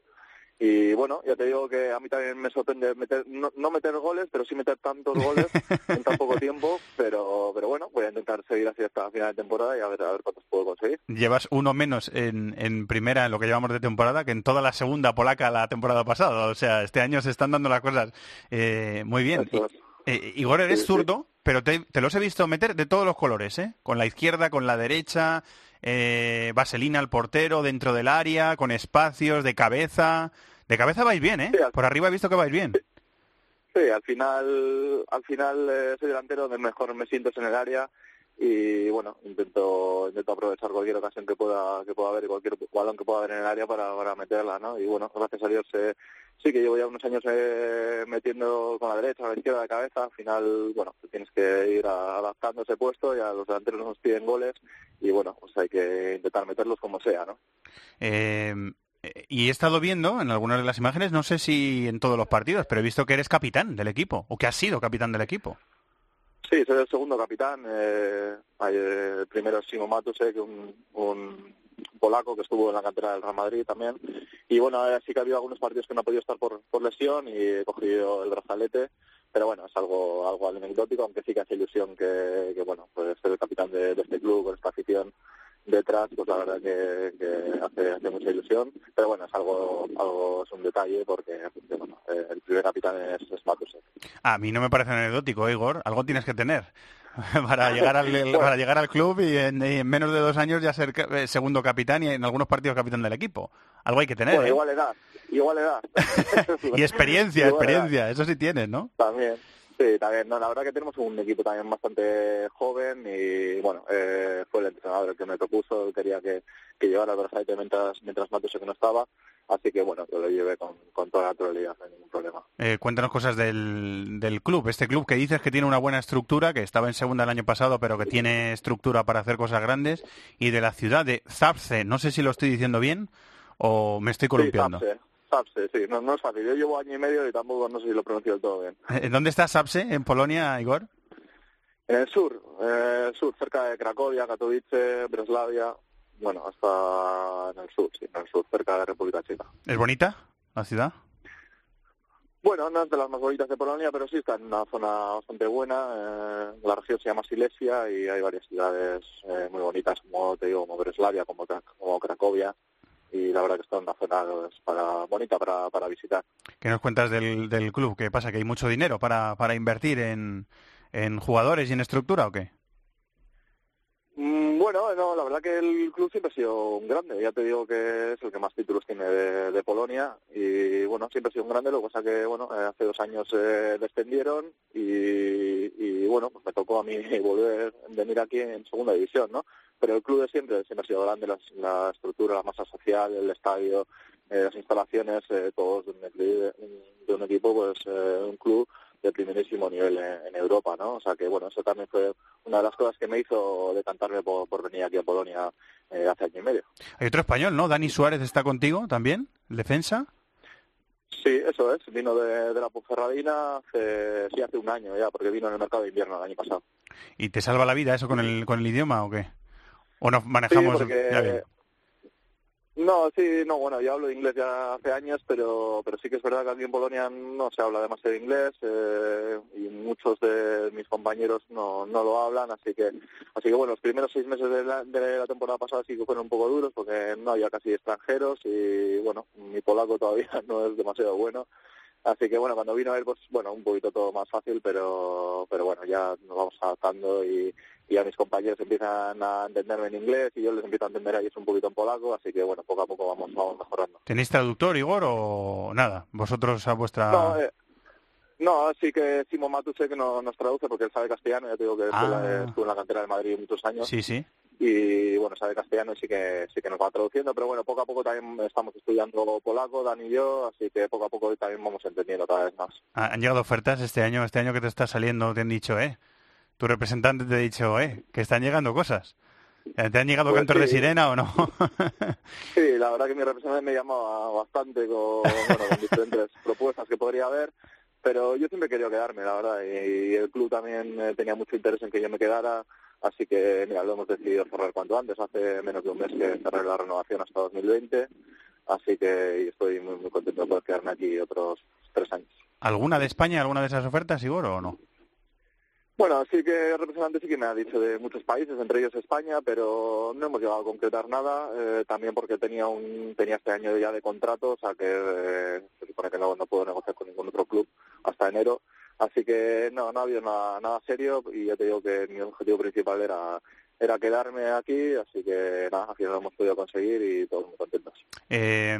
Y bueno, ya te digo que a mí también me sorprende meter, no, no meter goles, pero sí meter tantos goles [laughs] en tan poco tiempo. Pero, pero bueno, voy a intentar seguir así hasta final de temporada y a ver, a ver cuántos puedo conseguir. Llevas uno menos en, en primera en lo que llevamos de temporada que en toda la segunda polaca la temporada pasada. O sea, este año se están dando las cosas eh, muy bien. Y- eh, Igor, eres Sí, sí. Pero te, te los he visto meter de todos los colores, ¿eh? Con la izquierda, con la derecha, eh, vaselina al portero, dentro del área, con espacios, de cabeza. De cabeza vais bien, ¿eh? Por arriba he visto que vais bien. Sí, al final, al final eh, soy delantero donde mejor me siento es en el área y bueno, intento, intento aprovechar cualquier ocasión que pueda, que pueda haber y cualquier balón que pueda haber en el área para, para meterla, ¿no? Y bueno, gracias a Dios eh, sí que llevo ya unos años eh, metiendo con la derecha, a la izquierda, de cabeza, al final, bueno, tienes que ir adaptando ese puesto y a los delanteros nos piden goles y bueno, pues hay que intentar meterlos como sea, ¿no? Eh, y he estado viendo en algunas de las imágenes, no sé si en todos los partidos, pero he visto que eres capitán del equipo, o que has sido capitán del equipo. Sí, soy el segundo capitán. Eh, eh, el primero es Simo Matusek, un, un polaco que estuvo en la cantera del Real Madrid también. Y bueno, eh, sí que ha habido algunos partidos que no ha podido estar por, lesión y he cogido el brazalete. Pero bueno, es algo algo anecdótico, aunque sí que hace ilusión que, que bueno, pues ser el capitán de, este club con esta afición detrás, pues la verdad que, hace, mucha ilusión. Pero bueno, es algo, algo es un detalle porque, bueno, eh, el primer capitán es, es. A mí no me parece anecdótico, Igor. Algo tienes que tener [laughs] para [laughs] llegar al, para llegar al club y en, y en menos de dos años ya ser eh, segundo capitán y en algunos partidos capitán del equipo. Algo hay que tener. Bueno, ¿eh? igual edad, igual edad. [laughs] Y experiencia, Igual edad. experiencia. Eso sí tienes, ¿no? También, sí, también. No, la verdad que tenemos un equipo también bastante joven y, bueno, eh, fue el entrenador el que me propuso, quería que, que llevara el brazalete mientras, mientras Matusek no estaba, así que, bueno, yo lo llevé con, con toda naturalidad, no hay ningún problema. Eh, cuéntanos cosas del, del club. Este club que dices que tiene una buena estructura, que estaba en segunda el año pasado, pero que tiene estructura para hacer cosas grandes. Y de la ciudad de Zabrze, no sé si lo estoy diciendo bien o me estoy columpiando. Sí. Sapse, sí, no, no es fácil. Yo llevo año y medio y tampoco no sé si lo pronuncio del todo bien. ¿En dónde está Sapse? ¿En Polonia, Igor? En el sur, eh, sur, cerca de Cracovia, Katowice, Breslavia, bueno, hasta en el sur, sí, en el sur, cerca de República Checa. ¿Es bonita la ciudad? Bueno, no es de las más bonitas de Polonia, pero sí está en una zona bastante buena. eh, la región se llama Silesia y hay varias ciudades eh, muy bonitas, como te digo, como Breslavia, como Cracovia. Y la verdad que está en una zona para, bonita para, para visitar. ¿Qué nos cuentas del, del club? ¿Qué pasa? ¿Que hay mucho dinero para, para invertir en, en jugadores y en estructura o qué? Mm, Bueno, no, la verdad que el club siempre ha sido un grande. Ya te digo que es el que más títulos tiene de, Polonia y bueno, siempre ha sido un grande. Lo que pasa que bueno, eh, hace dos años eh, descendieron y, y, bueno, pues me tocó a mí [laughs] volver venir aquí en segunda división, ¿no? Pero el club de siempre siempre ha sido grande, la, estructura, la masa social, el estadio, eh, las instalaciones, eh, todos de un, de un equipo, pues eh, un club de primerísimo nivel en, en Europa, ¿no? O sea que, bueno, eso también fue una de las cosas que me hizo decantarme por, por venir aquí a Polonia eh, hace año y medio. Hay otro español, ¿no? Dani Suárez está contigo también, ¿el defensa. Sí, eso es. Vino de, de la Ponferradina hace, sí, hace un año ya, porque vino en el mercado de invierno el año pasado. ¿Y te salva la vida eso con el, con el idioma o qué? ¿O nos manejamos Sí, porque- ya bien? No, sí, no, bueno, yo hablo inglés ya hace años, pero pero sí que es verdad que aquí en Polonia no se habla demasiado inglés eh, y muchos de mis compañeros no, no lo hablan, así que así que bueno, los primeros seis meses de la, de la temporada pasada sí que fueron un poco duros porque no había casi extranjeros y bueno, mi polaco todavía [laughs] no es demasiado bueno, así que bueno, cuando vino él pues bueno, un poquito todo más fácil, pero pero bueno, ya nos vamos adaptando y y a mis compañeros empiezan a entenderme en inglés y yo les empiezo a entender a ellos un poquito en polaco, así que bueno, poco a poco vamos, vamos mejorando. ¿Tenéis traductor, Igor, o nada? Vosotros a vuestra... No, eh, no, sí que Simo Matuse que no, nos traduce porque él sabe castellano, ya te digo que estuvo, en la- Ah. estuvo en la cantera de Madrid muchos años Sí, sí. y bueno, sabe castellano y sí que, sí que nos va traduciendo, pero bueno, poco a poco también estamos estudiando polaco, Dani y yo, así que poco a poco también vamos entendiendo cada vez más. Ah, ¿Han llegado ofertas este año? Este año que te está saliendo te han dicho, eh, tu representante te ha dicho, eh, que están llegando cosas. ¿Te han llegado Pues cantos de sirena o no? [laughs] Sí, la verdad que mi representante me llamaba bastante con, bueno, con diferentes [laughs] propuestas que podría haber, pero yo siempre querido quedarme, la verdad, y, el club también eh, tenía mucho interés en que yo me quedara, así que, mira, lo hemos decidido cerrar cuanto antes, hace menos de un mes que cerré la renovación hasta 2020, así que estoy muy, muy contento de poder quedarme aquí otros tres años. ¿Alguna de España, alguna de esas ofertas, Igor, o no? Bueno, sí que el representante sí que me ha dicho de muchos países, entre ellos España, pero no hemos llegado a concretar nada, eh, también porque tenía un tenía este año ya de contrato, o sea que eh, se supone que no, no puedo negociar con ningún otro club hasta enero, así que no, no ha habido nada, nada serio y ya te digo que mi objetivo principal era era quedarme aquí, así que nada, al final lo hemos podido conseguir y todos muy contentos. Eh,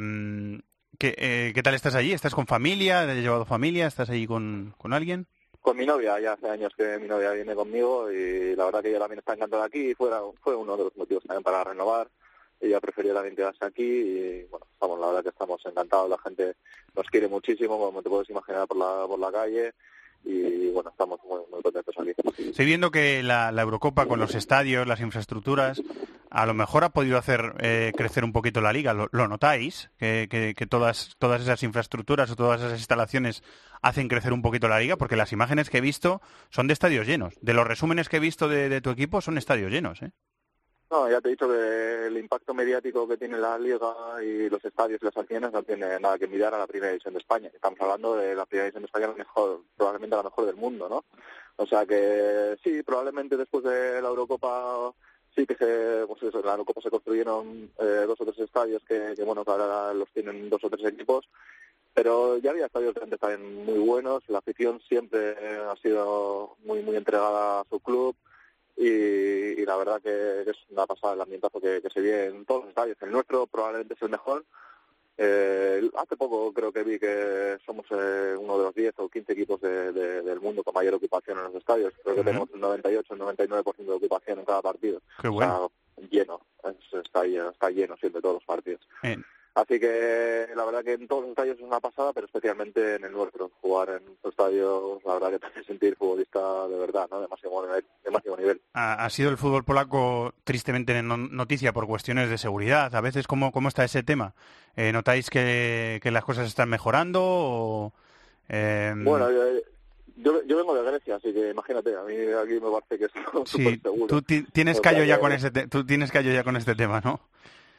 ¿qué, eh, ¿Qué tal estás allí? ¿Estás con familia? ¿Te has llevado familia? ¿Estás allí con, con alguien? Con mi novia, ya hace años que mi novia viene conmigo y la verdad que ella también está encantada aquí y fuera, fue uno de los motivos también para renovar. Ella prefería también quedarse aquí y bueno, estamos, la verdad que estamos encantados, la gente nos quiere muchísimo, como te puedes imaginar por la, por la calle y bueno, estamos muy, contentos aquí. Estoy viendo que la, Eurocopa con los estadios, las infraestructuras, a lo mejor ha podido hacer eh, crecer un poquito la liga. ¿Lo, notáis? Que todas, todas esas infraestructuras o todas esas instalaciones hacen crecer un poquito la liga, porque las imágenes que he visto son de estadios llenos. De los resúmenes que he visto de, de tu equipo son estadios llenos, ¿eh? No, ya te he dicho que el impacto mediático que tiene la liga y los estadios y las acciones no tiene nada que mirar a la primera división de España. Estamos hablando de la primera división de España, la mejor, probablemente la mejor del mundo, ¿no? O sea que sí, probablemente después de la Eurocopa sí que se, pues eso, la Eurocopa se construyeron eh, dos o tres estadios que, que, bueno, que ahora los tienen dos o tres equipos, pero ya había estadios de antes también muy buenos, la afición siempre ha sido muy muy entregada a su club y, y la verdad que es una pasada el ambientazo que, que se vive en todos los estadios. El nuestro probablemente es el mejor. Eh, hace poco creo que vi que somos eh, uno de los 10 o 15 equipos de- de- del mundo con mayor ocupación en los estadios. Creo que Ujú. tenemos un 98 un 99% de ocupación en cada partido. Qué O sea, lleno, es- está, lleno, está lleno siempre todos los partidos. En, Así que la verdad que en todos los estadios es una pasada, pero especialmente en el nuestro. Jugar en estos estadios, la verdad que te hace sentir futbolista de verdad, ¿no? De máximo nivel. De máximo nivel. Ha, ha sido el fútbol polaco tristemente no- noticia por cuestiones de seguridad. A veces, ¿cómo, cómo está ese tema? Eh, ¿Notáis que, que las cosas están mejorando? O, eh, Bueno, yo, yo, yo vengo de Grecia, así que imagínate, a mí aquí me parece que es súper [laughs] sí, seguro. tú ti- tienes callo ya con ese te- tú tienes callo ya con este tema, ¿no?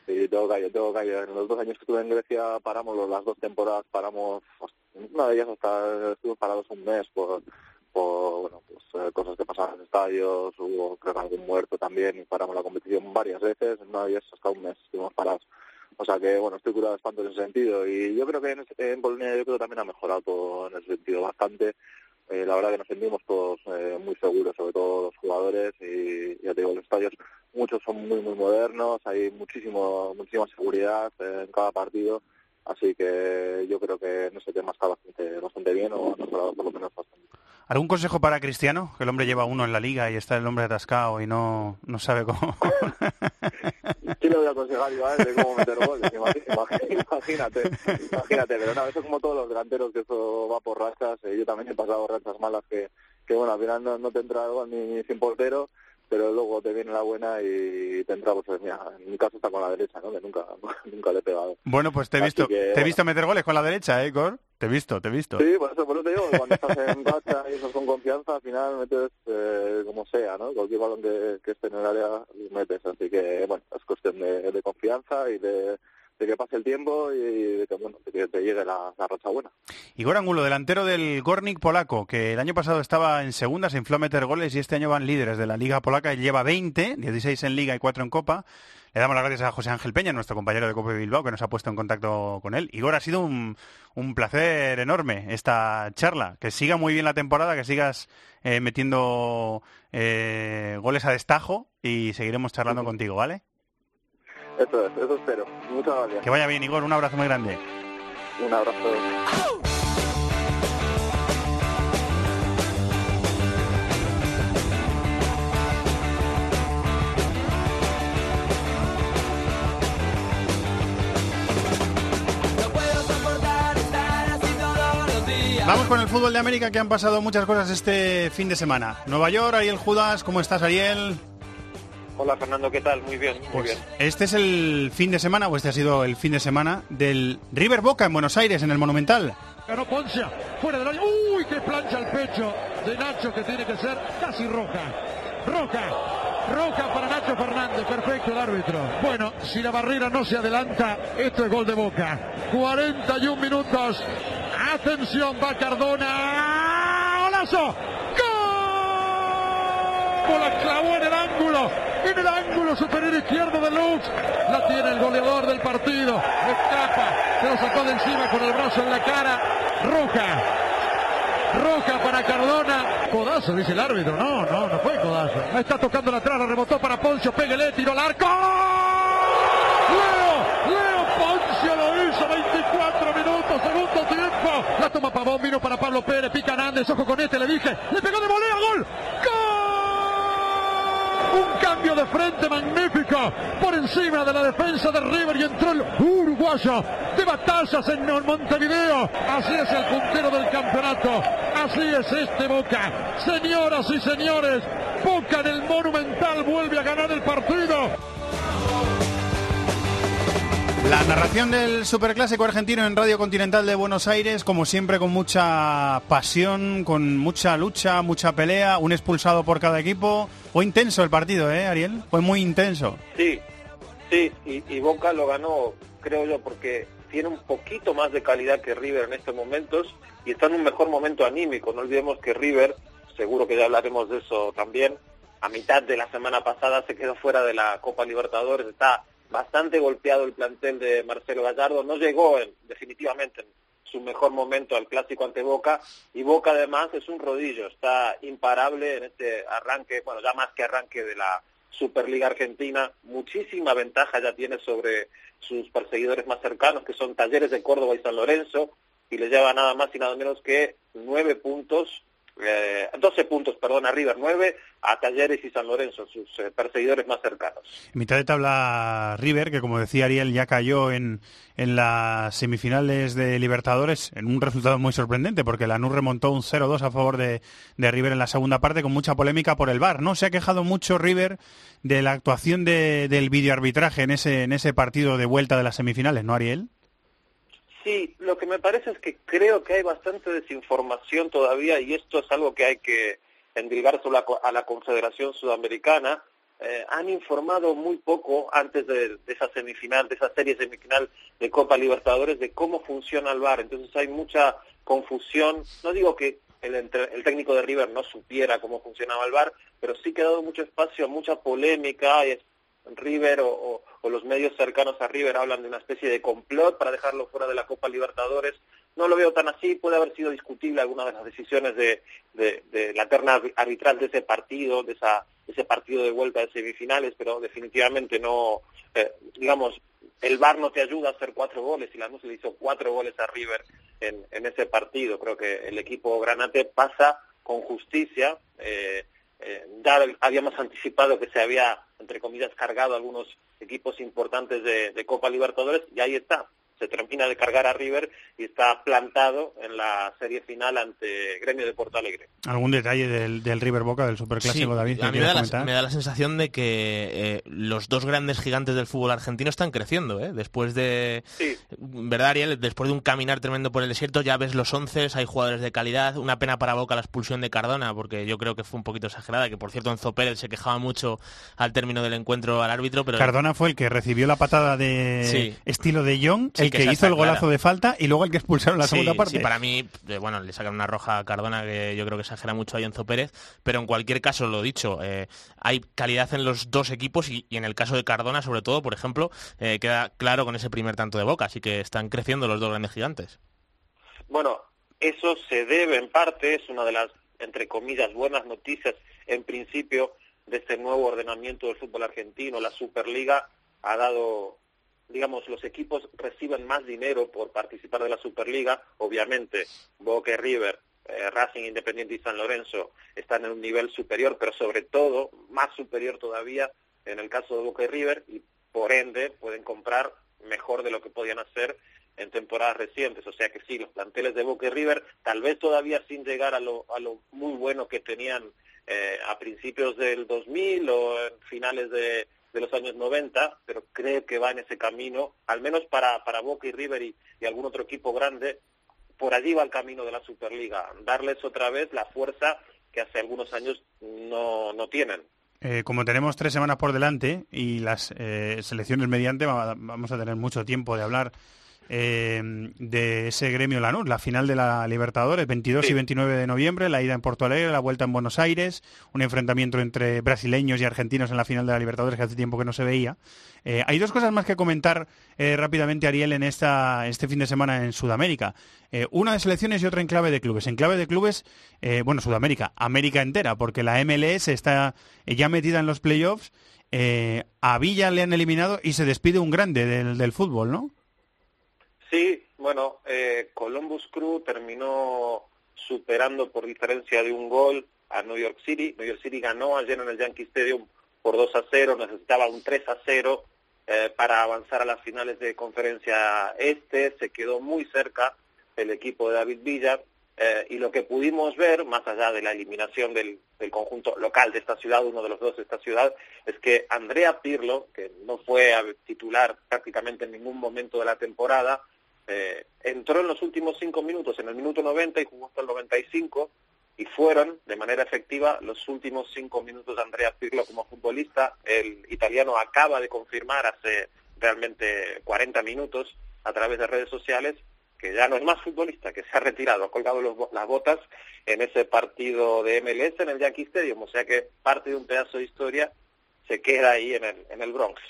Sí, tengo callo, tengo callo. En los dos años que estuve en Grecia paramos, las dos temporadas paramos, una de ellas hasta estuvimos parados un mes por, por bueno, pues, eh, cosas que pasaban en estadios, hubo creo que algún muerto también y paramos la competición varias veces, una de ellas hasta un mes estuvimos parados. O sea que, bueno, estoy curado de espanto en ese sentido y yo creo que en, en Polonia yo creo que también ha mejorado en ese sentido bastante. Eh, la verdad que nos sentimos todos eh, muy seguros, sobre todo los jugadores y ya te digo, los estadios muchos son muy muy modernos, hay muchísimo muchísima seguridad eh, en cada partido, así que yo creo que en ese tema está bastante bastante bien o ha mejorado por lo menos bastante. ¿Algún consejo para Cristiano? Que el hombre lleva uno en la liga y está el hombre atascado y no, no sabe cómo. [laughs] ¿Qué le voy a aconsejar yo a él de cómo meter goles? Imagínate, imagínate, pero no, eso como todos los delanteros, que eso va por rachas, eh, yo también he pasado rachas malas que, que bueno, al final no, no te entra gol ni sin portero, pero luego te viene la buena y te entra, pues mira, en mi caso está con la derecha, ¿no? Que nunca, [laughs] nunca le he pegado. Bueno, pues te he visto, que, te he bueno. visto meter goles con la derecha, ¿eh, Cor? Te he visto, te he visto. Sí, por eso, por eso te digo, cuando estás en racha y estás con confianza, al final metes eh, como sea, ¿no? Cualquier balón que, que esté en el área, metes. Así que, bueno, es cuestión de, de confianza y de, de que pase el tiempo y de que, bueno, de que te llegue la, la racha buena. Igor Angulo, delantero del Gornik polaco, que el año pasado estaba en segunda, se infló a meter goles y este año van líderes de la Liga Polaca y lleva 20, 16 en Liga y 4 en Copa. Le damos las gracias a José Ángel Peña, nuestro compañero de Copa de Bilbao, que nos ha puesto en contacto con él. Igor, ha sido un, un placer enorme esta charla. Que siga muy bien la temporada, que sigas eh, metiendo eh, goles a destajo y seguiremos charlando contigo, ¿vale? Eso es, eso espero. Muchas gracias. Que vaya bien, Igor. Un abrazo muy grande. Un abrazo. Vamos con el fútbol de América, que han pasado muchas cosas este fin de semana. Nueva York, Ariel Judas, ¿cómo estás, Ariel? Hola Fernando, ¿qué tal? Muy bien, muy Pues bien. este es el fin de semana, o este ha sido el fin de semana del River Boca en Buenos Aires, en el Monumental. Ganó Poncia, fuera del área. ¡Uy, qué plancha al pecho de Nacho que tiene que ser casi roja! Roja, roja para Nacho Fernández, perfecto el árbitro. Bueno, si la barrera no se adelanta, esto es gol de Boca. 41 minutos. Atención, va Cardona. ¡Golazo! La clavó en el ángulo, en el ángulo superior izquierdo de Lux. La tiene el goleador del partido. Escapa, se lo sacó de encima con el brazo en la cara. Roja. Roja para Cardona. Codazo, dice el árbitro. No, no, no fue codazo. Está tocando la la rebotó para Poncio. Péguele, tiró al arco. Leo, Leo Poncio lo hizo. 24 minutos, segundo tiempo. La toma Pavón, vino para Pablo Pérez. Pica Nández, ojo con este, le dije. Le pegó de volea, gol. Un cambio de frente magnífico por encima de la defensa de River y entró el uruguayo de batallas en Montevideo. Así es el puntero del campeonato. Así es este Boca. Señoras y señores, Boca en el Monumental vuelve a ganar el partido. La narración del Superclásico argentino en Radio Continental de Buenos Aires, como siempre con mucha pasión, con mucha lucha, mucha pelea, un expulsado por cada equipo. Fue intenso el partido, ¿eh, Ariel? Fue muy intenso. Sí, sí, y, y Boca lo ganó, creo yo, porque tiene un poquito más de calidad que River en estos momentos y está en un mejor momento anímico. No olvidemos que River, seguro que ya hablaremos de eso también, a mitad de la semana pasada se quedó fuera de la Copa Libertadores, está bastante golpeado el plantel de Marcelo Gallardo, no llegó en, definitivamente en su mejor momento al clásico ante Boca. Y Boca además es un rodillo, está imparable en este arranque, bueno ya más que arranque de la Superliga Argentina, muchísima ventaja ya tiene sobre sus perseguidores más cercanos que son Talleres de Córdoba y San Lorenzo y le lleva nada más y nada menos que nueve puntos eh, 12 puntos, perdón, a River 9, a Talleres y San Lorenzo, sus eh, perseguidores más cercanos. En mitad de tabla River, que como decía Ariel, ya cayó en, en las semifinales de Libertadores en un resultado muy sorprendente, porque Lanús remontó un 0-2 a favor de, de River en la segunda parte con mucha polémica por el VAR. ¿no? Se ha quejado mucho River de la actuación de- del videoarbitraje en ese, en ese partido de vuelta de las semifinales, ¿no, Ariel? Sí, lo que me parece es que creo que hay bastante desinformación todavía y esto es algo que hay que endilgárselo a, la Confederación Sudamericana. Eh, han informado muy poco antes de, esa semifinal, de esa serie semifinal de Copa Libertadores, de cómo funciona el VAR. Entonces hay mucha confusión. No digo que el, el técnico de River no supiera cómo funcionaba el VAR, pero sí que ha dado mucho espacio a mucha polémica. es- River o- o los medios cercanos a River hablan de una especie de complot para dejarlo fuera de la Copa Libertadores. No lo veo tan así, puede haber sido discutible alguna de las decisiones de, la terna arbitral de ese partido, de esa, ese partido de vuelta de semifinales, pero definitivamente no, eh, digamos, el VAR no te ayuda a hacer cuatro goles y la le hizo cuatro goles a River en, en ese partido. Creo que el equipo granate pasa con justicia. eh, eh, ya habíamos anticipado que se había, entre comillas, cargado algunos equipos importantes de, de Copa Libertadores y ahí está. Se termina de cargar a River y está plantado en la serie final ante Gremio de Porto Alegre. ¿Algún detalle del, del River Boca, del superclásico, Sí, David? a mí me da, la, me da la sensación de que eh, los dos grandes gigantes del fútbol argentino están creciendo, ¿eh? Después de... ¿Verdad, Ariel? Después de un caminar tremendo por el desierto, ya ves los once, hay jugadores de calidad. Una pena para Boca la expulsión de Cardona, porque yo creo que fue un poquito exagerada, que por cierto Enzo Pérez se quejaba mucho al término del encuentro al árbitro, pero... Cardona fue el que recibió la patada de Sí. estilo de Sí, el que que, hizo el golazo clara. de falta y luego el que expulsaron la Sí, segunda parte. Sí, para mí, eh, bueno, le sacan una roja a Cardona que yo creo que exagera mucho a Enzo Pérez, pero en cualquier caso, lo dicho, eh, hay calidad en los dos equipos y, y en el caso de Cardona, sobre todo, por ejemplo, eh, queda claro con ese primer tanto de Boca, así que están creciendo los dos grandes gigantes. Bueno, eso se debe en parte, es una de las, entre comillas, buenas noticias en principio de este nuevo ordenamiento del fútbol argentino. La Superliga ha dado, digamos, los equipos reciben más dinero por participar de la Superliga. Obviamente, Boca River, eh, Racing Independiente y San Lorenzo están en un nivel superior, pero sobre todo, más superior todavía en el caso de Boca y River, y por ende pueden comprar mejor de lo que podían hacer en temporadas recientes. O sea que sí, los planteles de Boca y River, tal vez todavía sin llegar a lo, a lo muy bueno que tenían eh, a principios del 2000 o en finales de, de los años 90, pero creo que va en ese camino, al menos para, para Boca y River y, algún otro equipo grande, por allí va el camino de la Superliga, darles otra vez la fuerza que hace algunos años no, no tienen. Eh, como tenemos tres semanas por delante y las eh, selecciones mediante, va- vamos a tener mucho tiempo de hablar eh, de ese gremio Lanús, la final de la Libertadores, 22 y 29 de noviembre, la ida en Porto Alegre, la vuelta en Buenos Aires, un enfrentamiento entre brasileños y argentinos en la final de la Libertadores que hace tiempo que no se veía. Eh, hay dos cosas más que comentar eh, rápidamente, Ariel, en esta, este fin de semana en Sudamérica. Una de selecciones y otra en clave de clubes. En clave de clubes, bueno, Sudamérica, América entera, porque la MLS está ya metida en los playoffs. Eh, a Villa le han eliminado y se despide un grande del, del fútbol, ¿no? Sí, bueno, eh, Columbus Crew terminó superando por diferencia de un gol a New York City. New York City ganó ayer en el Yankee Stadium por 2 a 0, necesitaba un 3 a 0 eh, para avanzar a las finales de conferencia este, se quedó muy cerca el equipo de David Villa eh, y lo que pudimos ver, más allá de la eliminación del, del conjunto local de esta ciudad, uno de los dos de esta ciudad, es que Andrea Pirlo, que no fue a titular prácticamente en ningún momento de la temporada, eh, entró en los últimos cinco minutos, en el minuto 90 y jugó hasta el 95, y fueron de manera efectiva los últimos cinco minutos de Andrea Pirlo como futbolista. El italiano acaba de confirmar hace realmente 40 minutos a través de redes sociales que ya no es más futbolista, que se ha retirado, ha colgado las botas en ese partido de MLS en el Yankee Stadium, o sea que parte de un pedazo de historia se queda ahí en el, en el Bronx.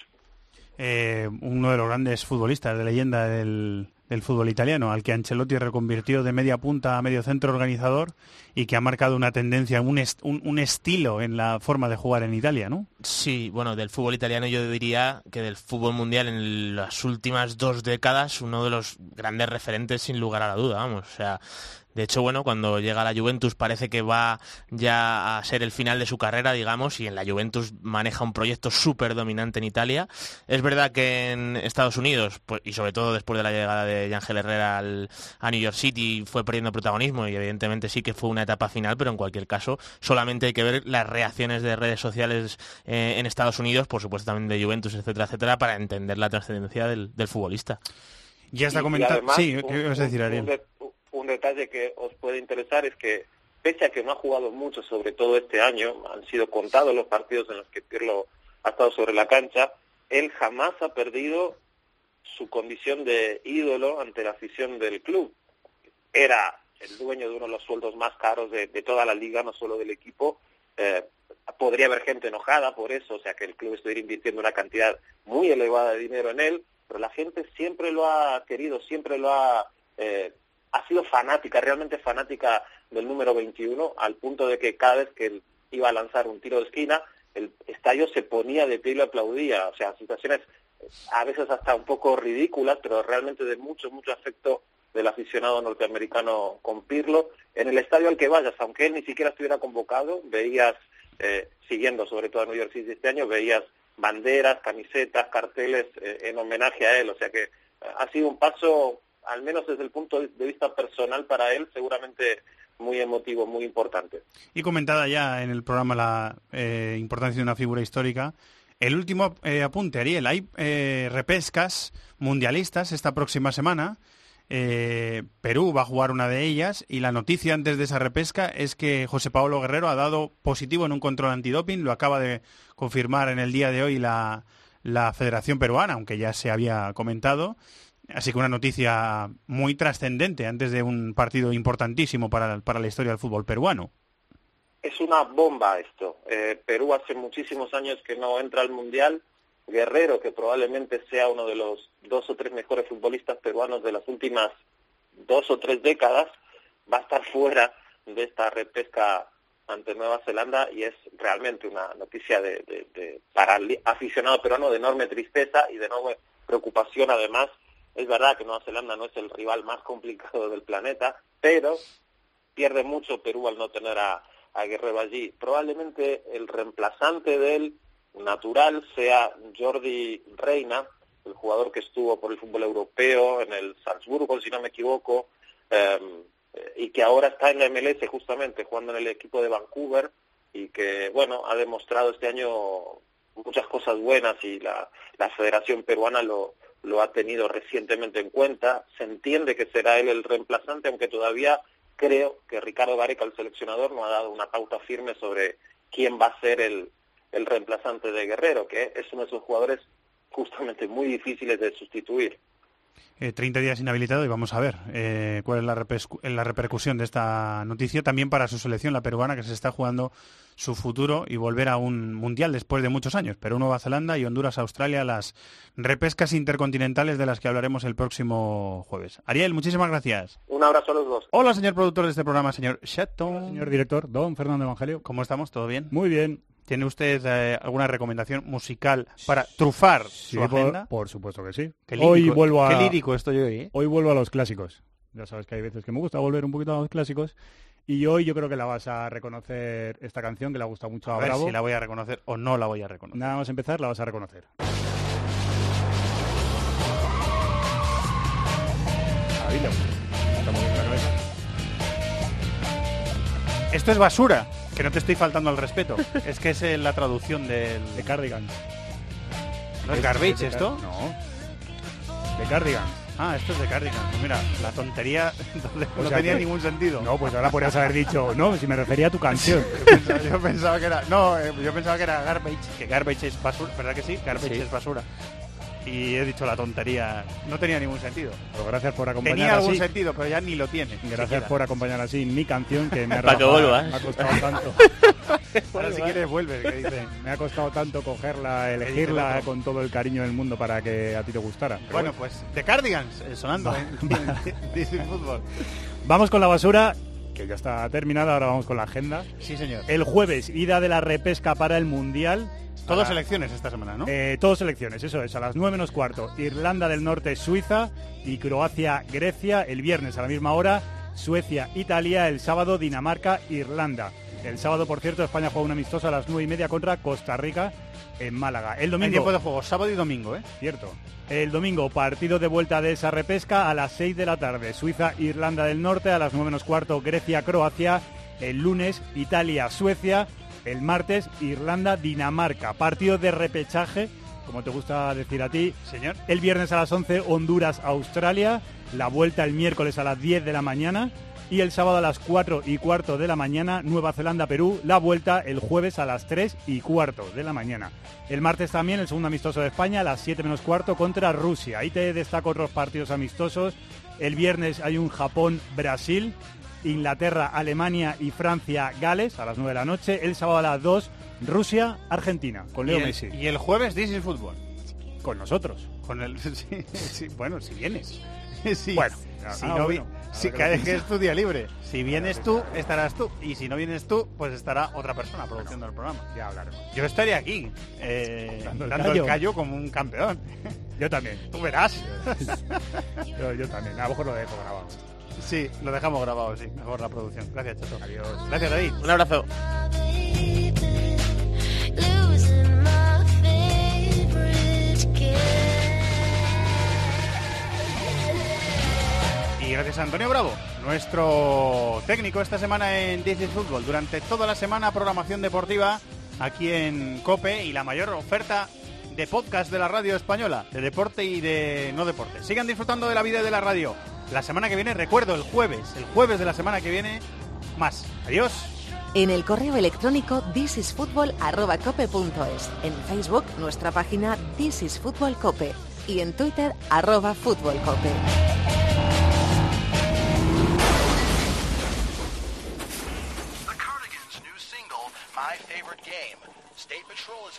Eh, uno de los grandes futbolistas de leyenda del, del fútbol italiano, al que Ancelotti reconvirtió de media punta a medio centro organizador y que ha marcado una tendencia, un, un- un estilo en la forma de jugar en Italia, ¿no? Sí, bueno, del fútbol italiano yo diría que del fútbol mundial en las últimas dos décadas uno de los grandes referentes sin lugar a la duda, vamos. O sea, de hecho, bueno, cuando llega a la Juventus parece que va ya a ser el final de su carrera, digamos, y en la Juventus maneja un proyecto súper dominante en Italia. Es verdad que en Estados Unidos, pues, y sobre todo después de la llegada de Ángel Herrera al- a New York City, fue perdiendo protagonismo y evidentemente sí que fue una etapa final, pero en cualquier caso solamente hay que ver las reacciones de redes sociales eh, en Estados Unidos, por supuesto también de Juventus, etcétera, etcétera, para entender la trascendencia del, del futbolista. Ya está comentado. Sí, un- ¿qué ibas a decir, un- Ariel? Un, de- un detalle que os puede interesar es que, pese a que no ha jugado mucho, sobre todo este año, han sido contados los partidos en los que Pirlo ha estado sobre la cancha, él jamás ha perdido su condición de ídolo ante la afición del club. Era el dueño de uno de los sueldos más caros de, de toda la liga, no solo del equipo. Eh, podría haber gente enojada por eso, o sea que el club estuviera invirtiendo una cantidad muy elevada de dinero en él, pero la gente siempre lo ha querido, siempre lo ha, eh, ha sido fanática, realmente fanática del número 21, al punto de que cada vez que él iba a lanzar un tiro de esquina, el estadio se ponía de pie y lo aplaudía, o sea, situaciones a veces hasta un poco ridículas, pero realmente de mucho, mucho afecto del aficionado norteamericano con Pirlo. En el estadio al que vayas, aunque él ni siquiera estuviera convocado, veías, eh, siguiendo sobre todo a New York City este año, veías banderas, camisetas, carteles eh, en homenaje a él. O sea que eh, ha sido un paso, al menos desde el punto de vista personal para él, seguramente muy emotivo, muy importante. Y comentada ya en el programa la eh, importancia de una figura histórica. El último eh, apunte, Ariel. Hay eh, repescas mundialistas esta próxima semana. Eh, Perú va a jugar una de ellas y la noticia antes de esa repesca es que José Pablo Guerrero ha dado positivo en un control antidoping. Lo acaba de confirmar en el día de hoy la, la Federación Peruana, aunque ya se había comentado. Así que una noticia muy trascendente antes de un partido importantísimo para, para la historia del fútbol peruano. Es una bomba esto. Eh, Perú hace muchísimos años que no entra al Mundial. Guerrero, que probablemente sea uno de los dos o tres mejores futbolistas peruanos de las últimas dos o tres décadas, va a estar [laughs] fuera de esta repesca ante Nueva Zelanda y es realmente una noticia de, de- para el aficionado peruano de enorme tristeza y de enorme preocupación además. Es verdad que Nueva Zelanda no es el rival más complicado del planeta, pero pierde mucho Perú al no tener a, a Guerrero allí. Probablemente el reemplazante de él natural sea Jordi Reina, el jugador que estuvo por el fútbol europeo en el Salzburgo, si no me equivoco, eh, y que ahora está en la MLS justamente jugando en el equipo de Vancouver y que, bueno, ha demostrado este año muchas cosas buenas y la, la Federación Peruana lo, lo ha tenido recientemente en cuenta. Se entiende que será él el reemplazante, aunque todavía creo que Ricardo Gareca, el seleccionador, no ha dado una pauta firme sobre quién va a ser el, el reemplazante de Guerrero, que es uno de esos jugadores justamente muy difíciles de sustituir. Eh, 30 días inhabilitado y vamos a ver eh, cuál es la, repercusión de esta noticia también para su selección, la peruana, que se está jugando su futuro y volver a un mundial después de muchos años. Perú, Nueva Zelanda y Honduras, Australia, las repescas intercontinentales de las que hablaremos el próximo jueves. Ariel, muchísimas gracias. Un abrazo a los dos. Hola, señor productor de este programa, señor Shatton. Señor director, don Fernando Evangelio. ¿Cómo estamos? ¿Todo bien? Muy bien. ¿Tiene usted eh, alguna recomendación musical para trufar Sí, su por, agenda? por supuesto que sí. Qué hoy lírico- vuelvo a qué lírico estoy hoy, ¿eh? Hoy vuelvo a los clásicos. Ya sabes que hay veces que me gusta volver un poquito a los clásicos. Y hoy yo creo que la vas a reconocer esta canción que le ha gustado mucho a, A ver Bravo. si la voy a reconocer o no la voy a reconocer. Nada más empezar la vas a reconocer. Ahí gusta. La. Esto es basura, que no te estoy faltando al respeto. es que es eh, la traducción del... De Cardigans. ¿No es Es- Garbage es de esto? Car- No. De Cardigans. Ah, esto es de Cardigan. Pues mira, la tontería [laughs] no O sea tenía que- ningún sentido. No, pues ahora podrías haber dicho, no, si me refería a tu canción. [laughs] Yo pensaba, yo pensaba que era... No, eh, yo pensaba que era Garbage, que Garbage es basura, ¿verdad que sí? Garbage Sí. es basura. Y he dicho la tontería. No tenía ningún sentido. Pues gracias por acompañar Tenía algún así. sentido, pero ya ni lo tiene. Gracias siquiera. por acompañar así mi canción que me ha [laughs] que. Me ha costado [laughs] tanto. [laughs] Ahora si quieres vuelve, que. Me ha costado tanto cogerla, elegirla con todo el cariño del mundo para que a ti te gustara. Pero Bueno, pues The Cardigans, eh, sonando Va. en Disney Fútbol. Vamos con la basura que ya está terminada, ahora vamos con la agenda. Sí, señor. El jueves, ida de la repesca para el Mundial. Todos Para- elecciones esta semana, ¿no? Eh, todos elecciones, eso es, a las 9 menos cuarto. Irlanda del Norte, Suiza y Croacia, Grecia, el viernes a la misma hora. Suecia, Italia, el sábado Dinamarca, Irlanda. El sábado, por cierto, España juega un amistoso a las 9 y media contra Costa Rica en Málaga. El Hay domingo... tiempo de juego, sábado y domingo, ¿eh? Cierto. El domingo, partido de vuelta de esa repesca a las 6 de la tarde. Suiza, Irlanda del Norte, a las 9 menos cuarto, Grecia, Croacia. El lunes, Italia, Suecia. El martes, Irlanda, Dinamarca. Partido de repechaje, como te gusta decir a ti. Señor. El viernes a las 11, Honduras, Australia. La vuelta el miércoles a las 10 de la mañana. Y el sábado a las 4 y cuarto de la mañana, Nueva Zelanda, Perú. La vuelta el jueves a las 3 y cuarto de la mañana. El martes también el segundo amistoso de España a las 7 menos cuarto contra Rusia. Ahí te destaco otros partidos amistosos. El viernes hay un Japón-Brasil. Inglaterra, Alemania y Francia, Gales a las 9 de la noche. El sábado a las 2, Rusia, Argentina, con Leo y el, Messi. Y el jueves, This is Fútbol. Con nosotros. Con el, [laughs] sí, sí, bueno, si vienes. [laughs] Sí. Bueno, si ah, no vi- bueno, si lo que es tu día libre. Si vienes tú, estarás tú. Y si no vienes tú, pues estará otra persona produciendo el programa. Ya hablaremos. Yo estaría aquí, eh, Dando dando, el el, callo. callo. como un campeón. Yo también. [laughs] Tú verás. Yo, yo también. A lo mejor lo dejo grabado. Sí, lo dejamos grabado, sí. Mejor la producción. Gracias, Chato. Adiós. Gracias, David. Un abrazo. Y gracias a Antonio Bravo, nuestro técnico esta semana en This is Fútbol. Durante toda la semana programación deportiva aquí en COPE y la mayor oferta de podcast de la radio española, de deporte y de no deporte. Sigan disfrutando de la vida y de la radio. La semana que viene, recuerdo, el jueves, el jueves de la semana que viene, más. Adiós. En el correo electrónico thisisfutbol@cope.es, en Facebook nuestra página This is Fútbol Cope y en Twitter arroba Fútbol Cope. The Cardigans' new single, My Favorite Game. State Patrol is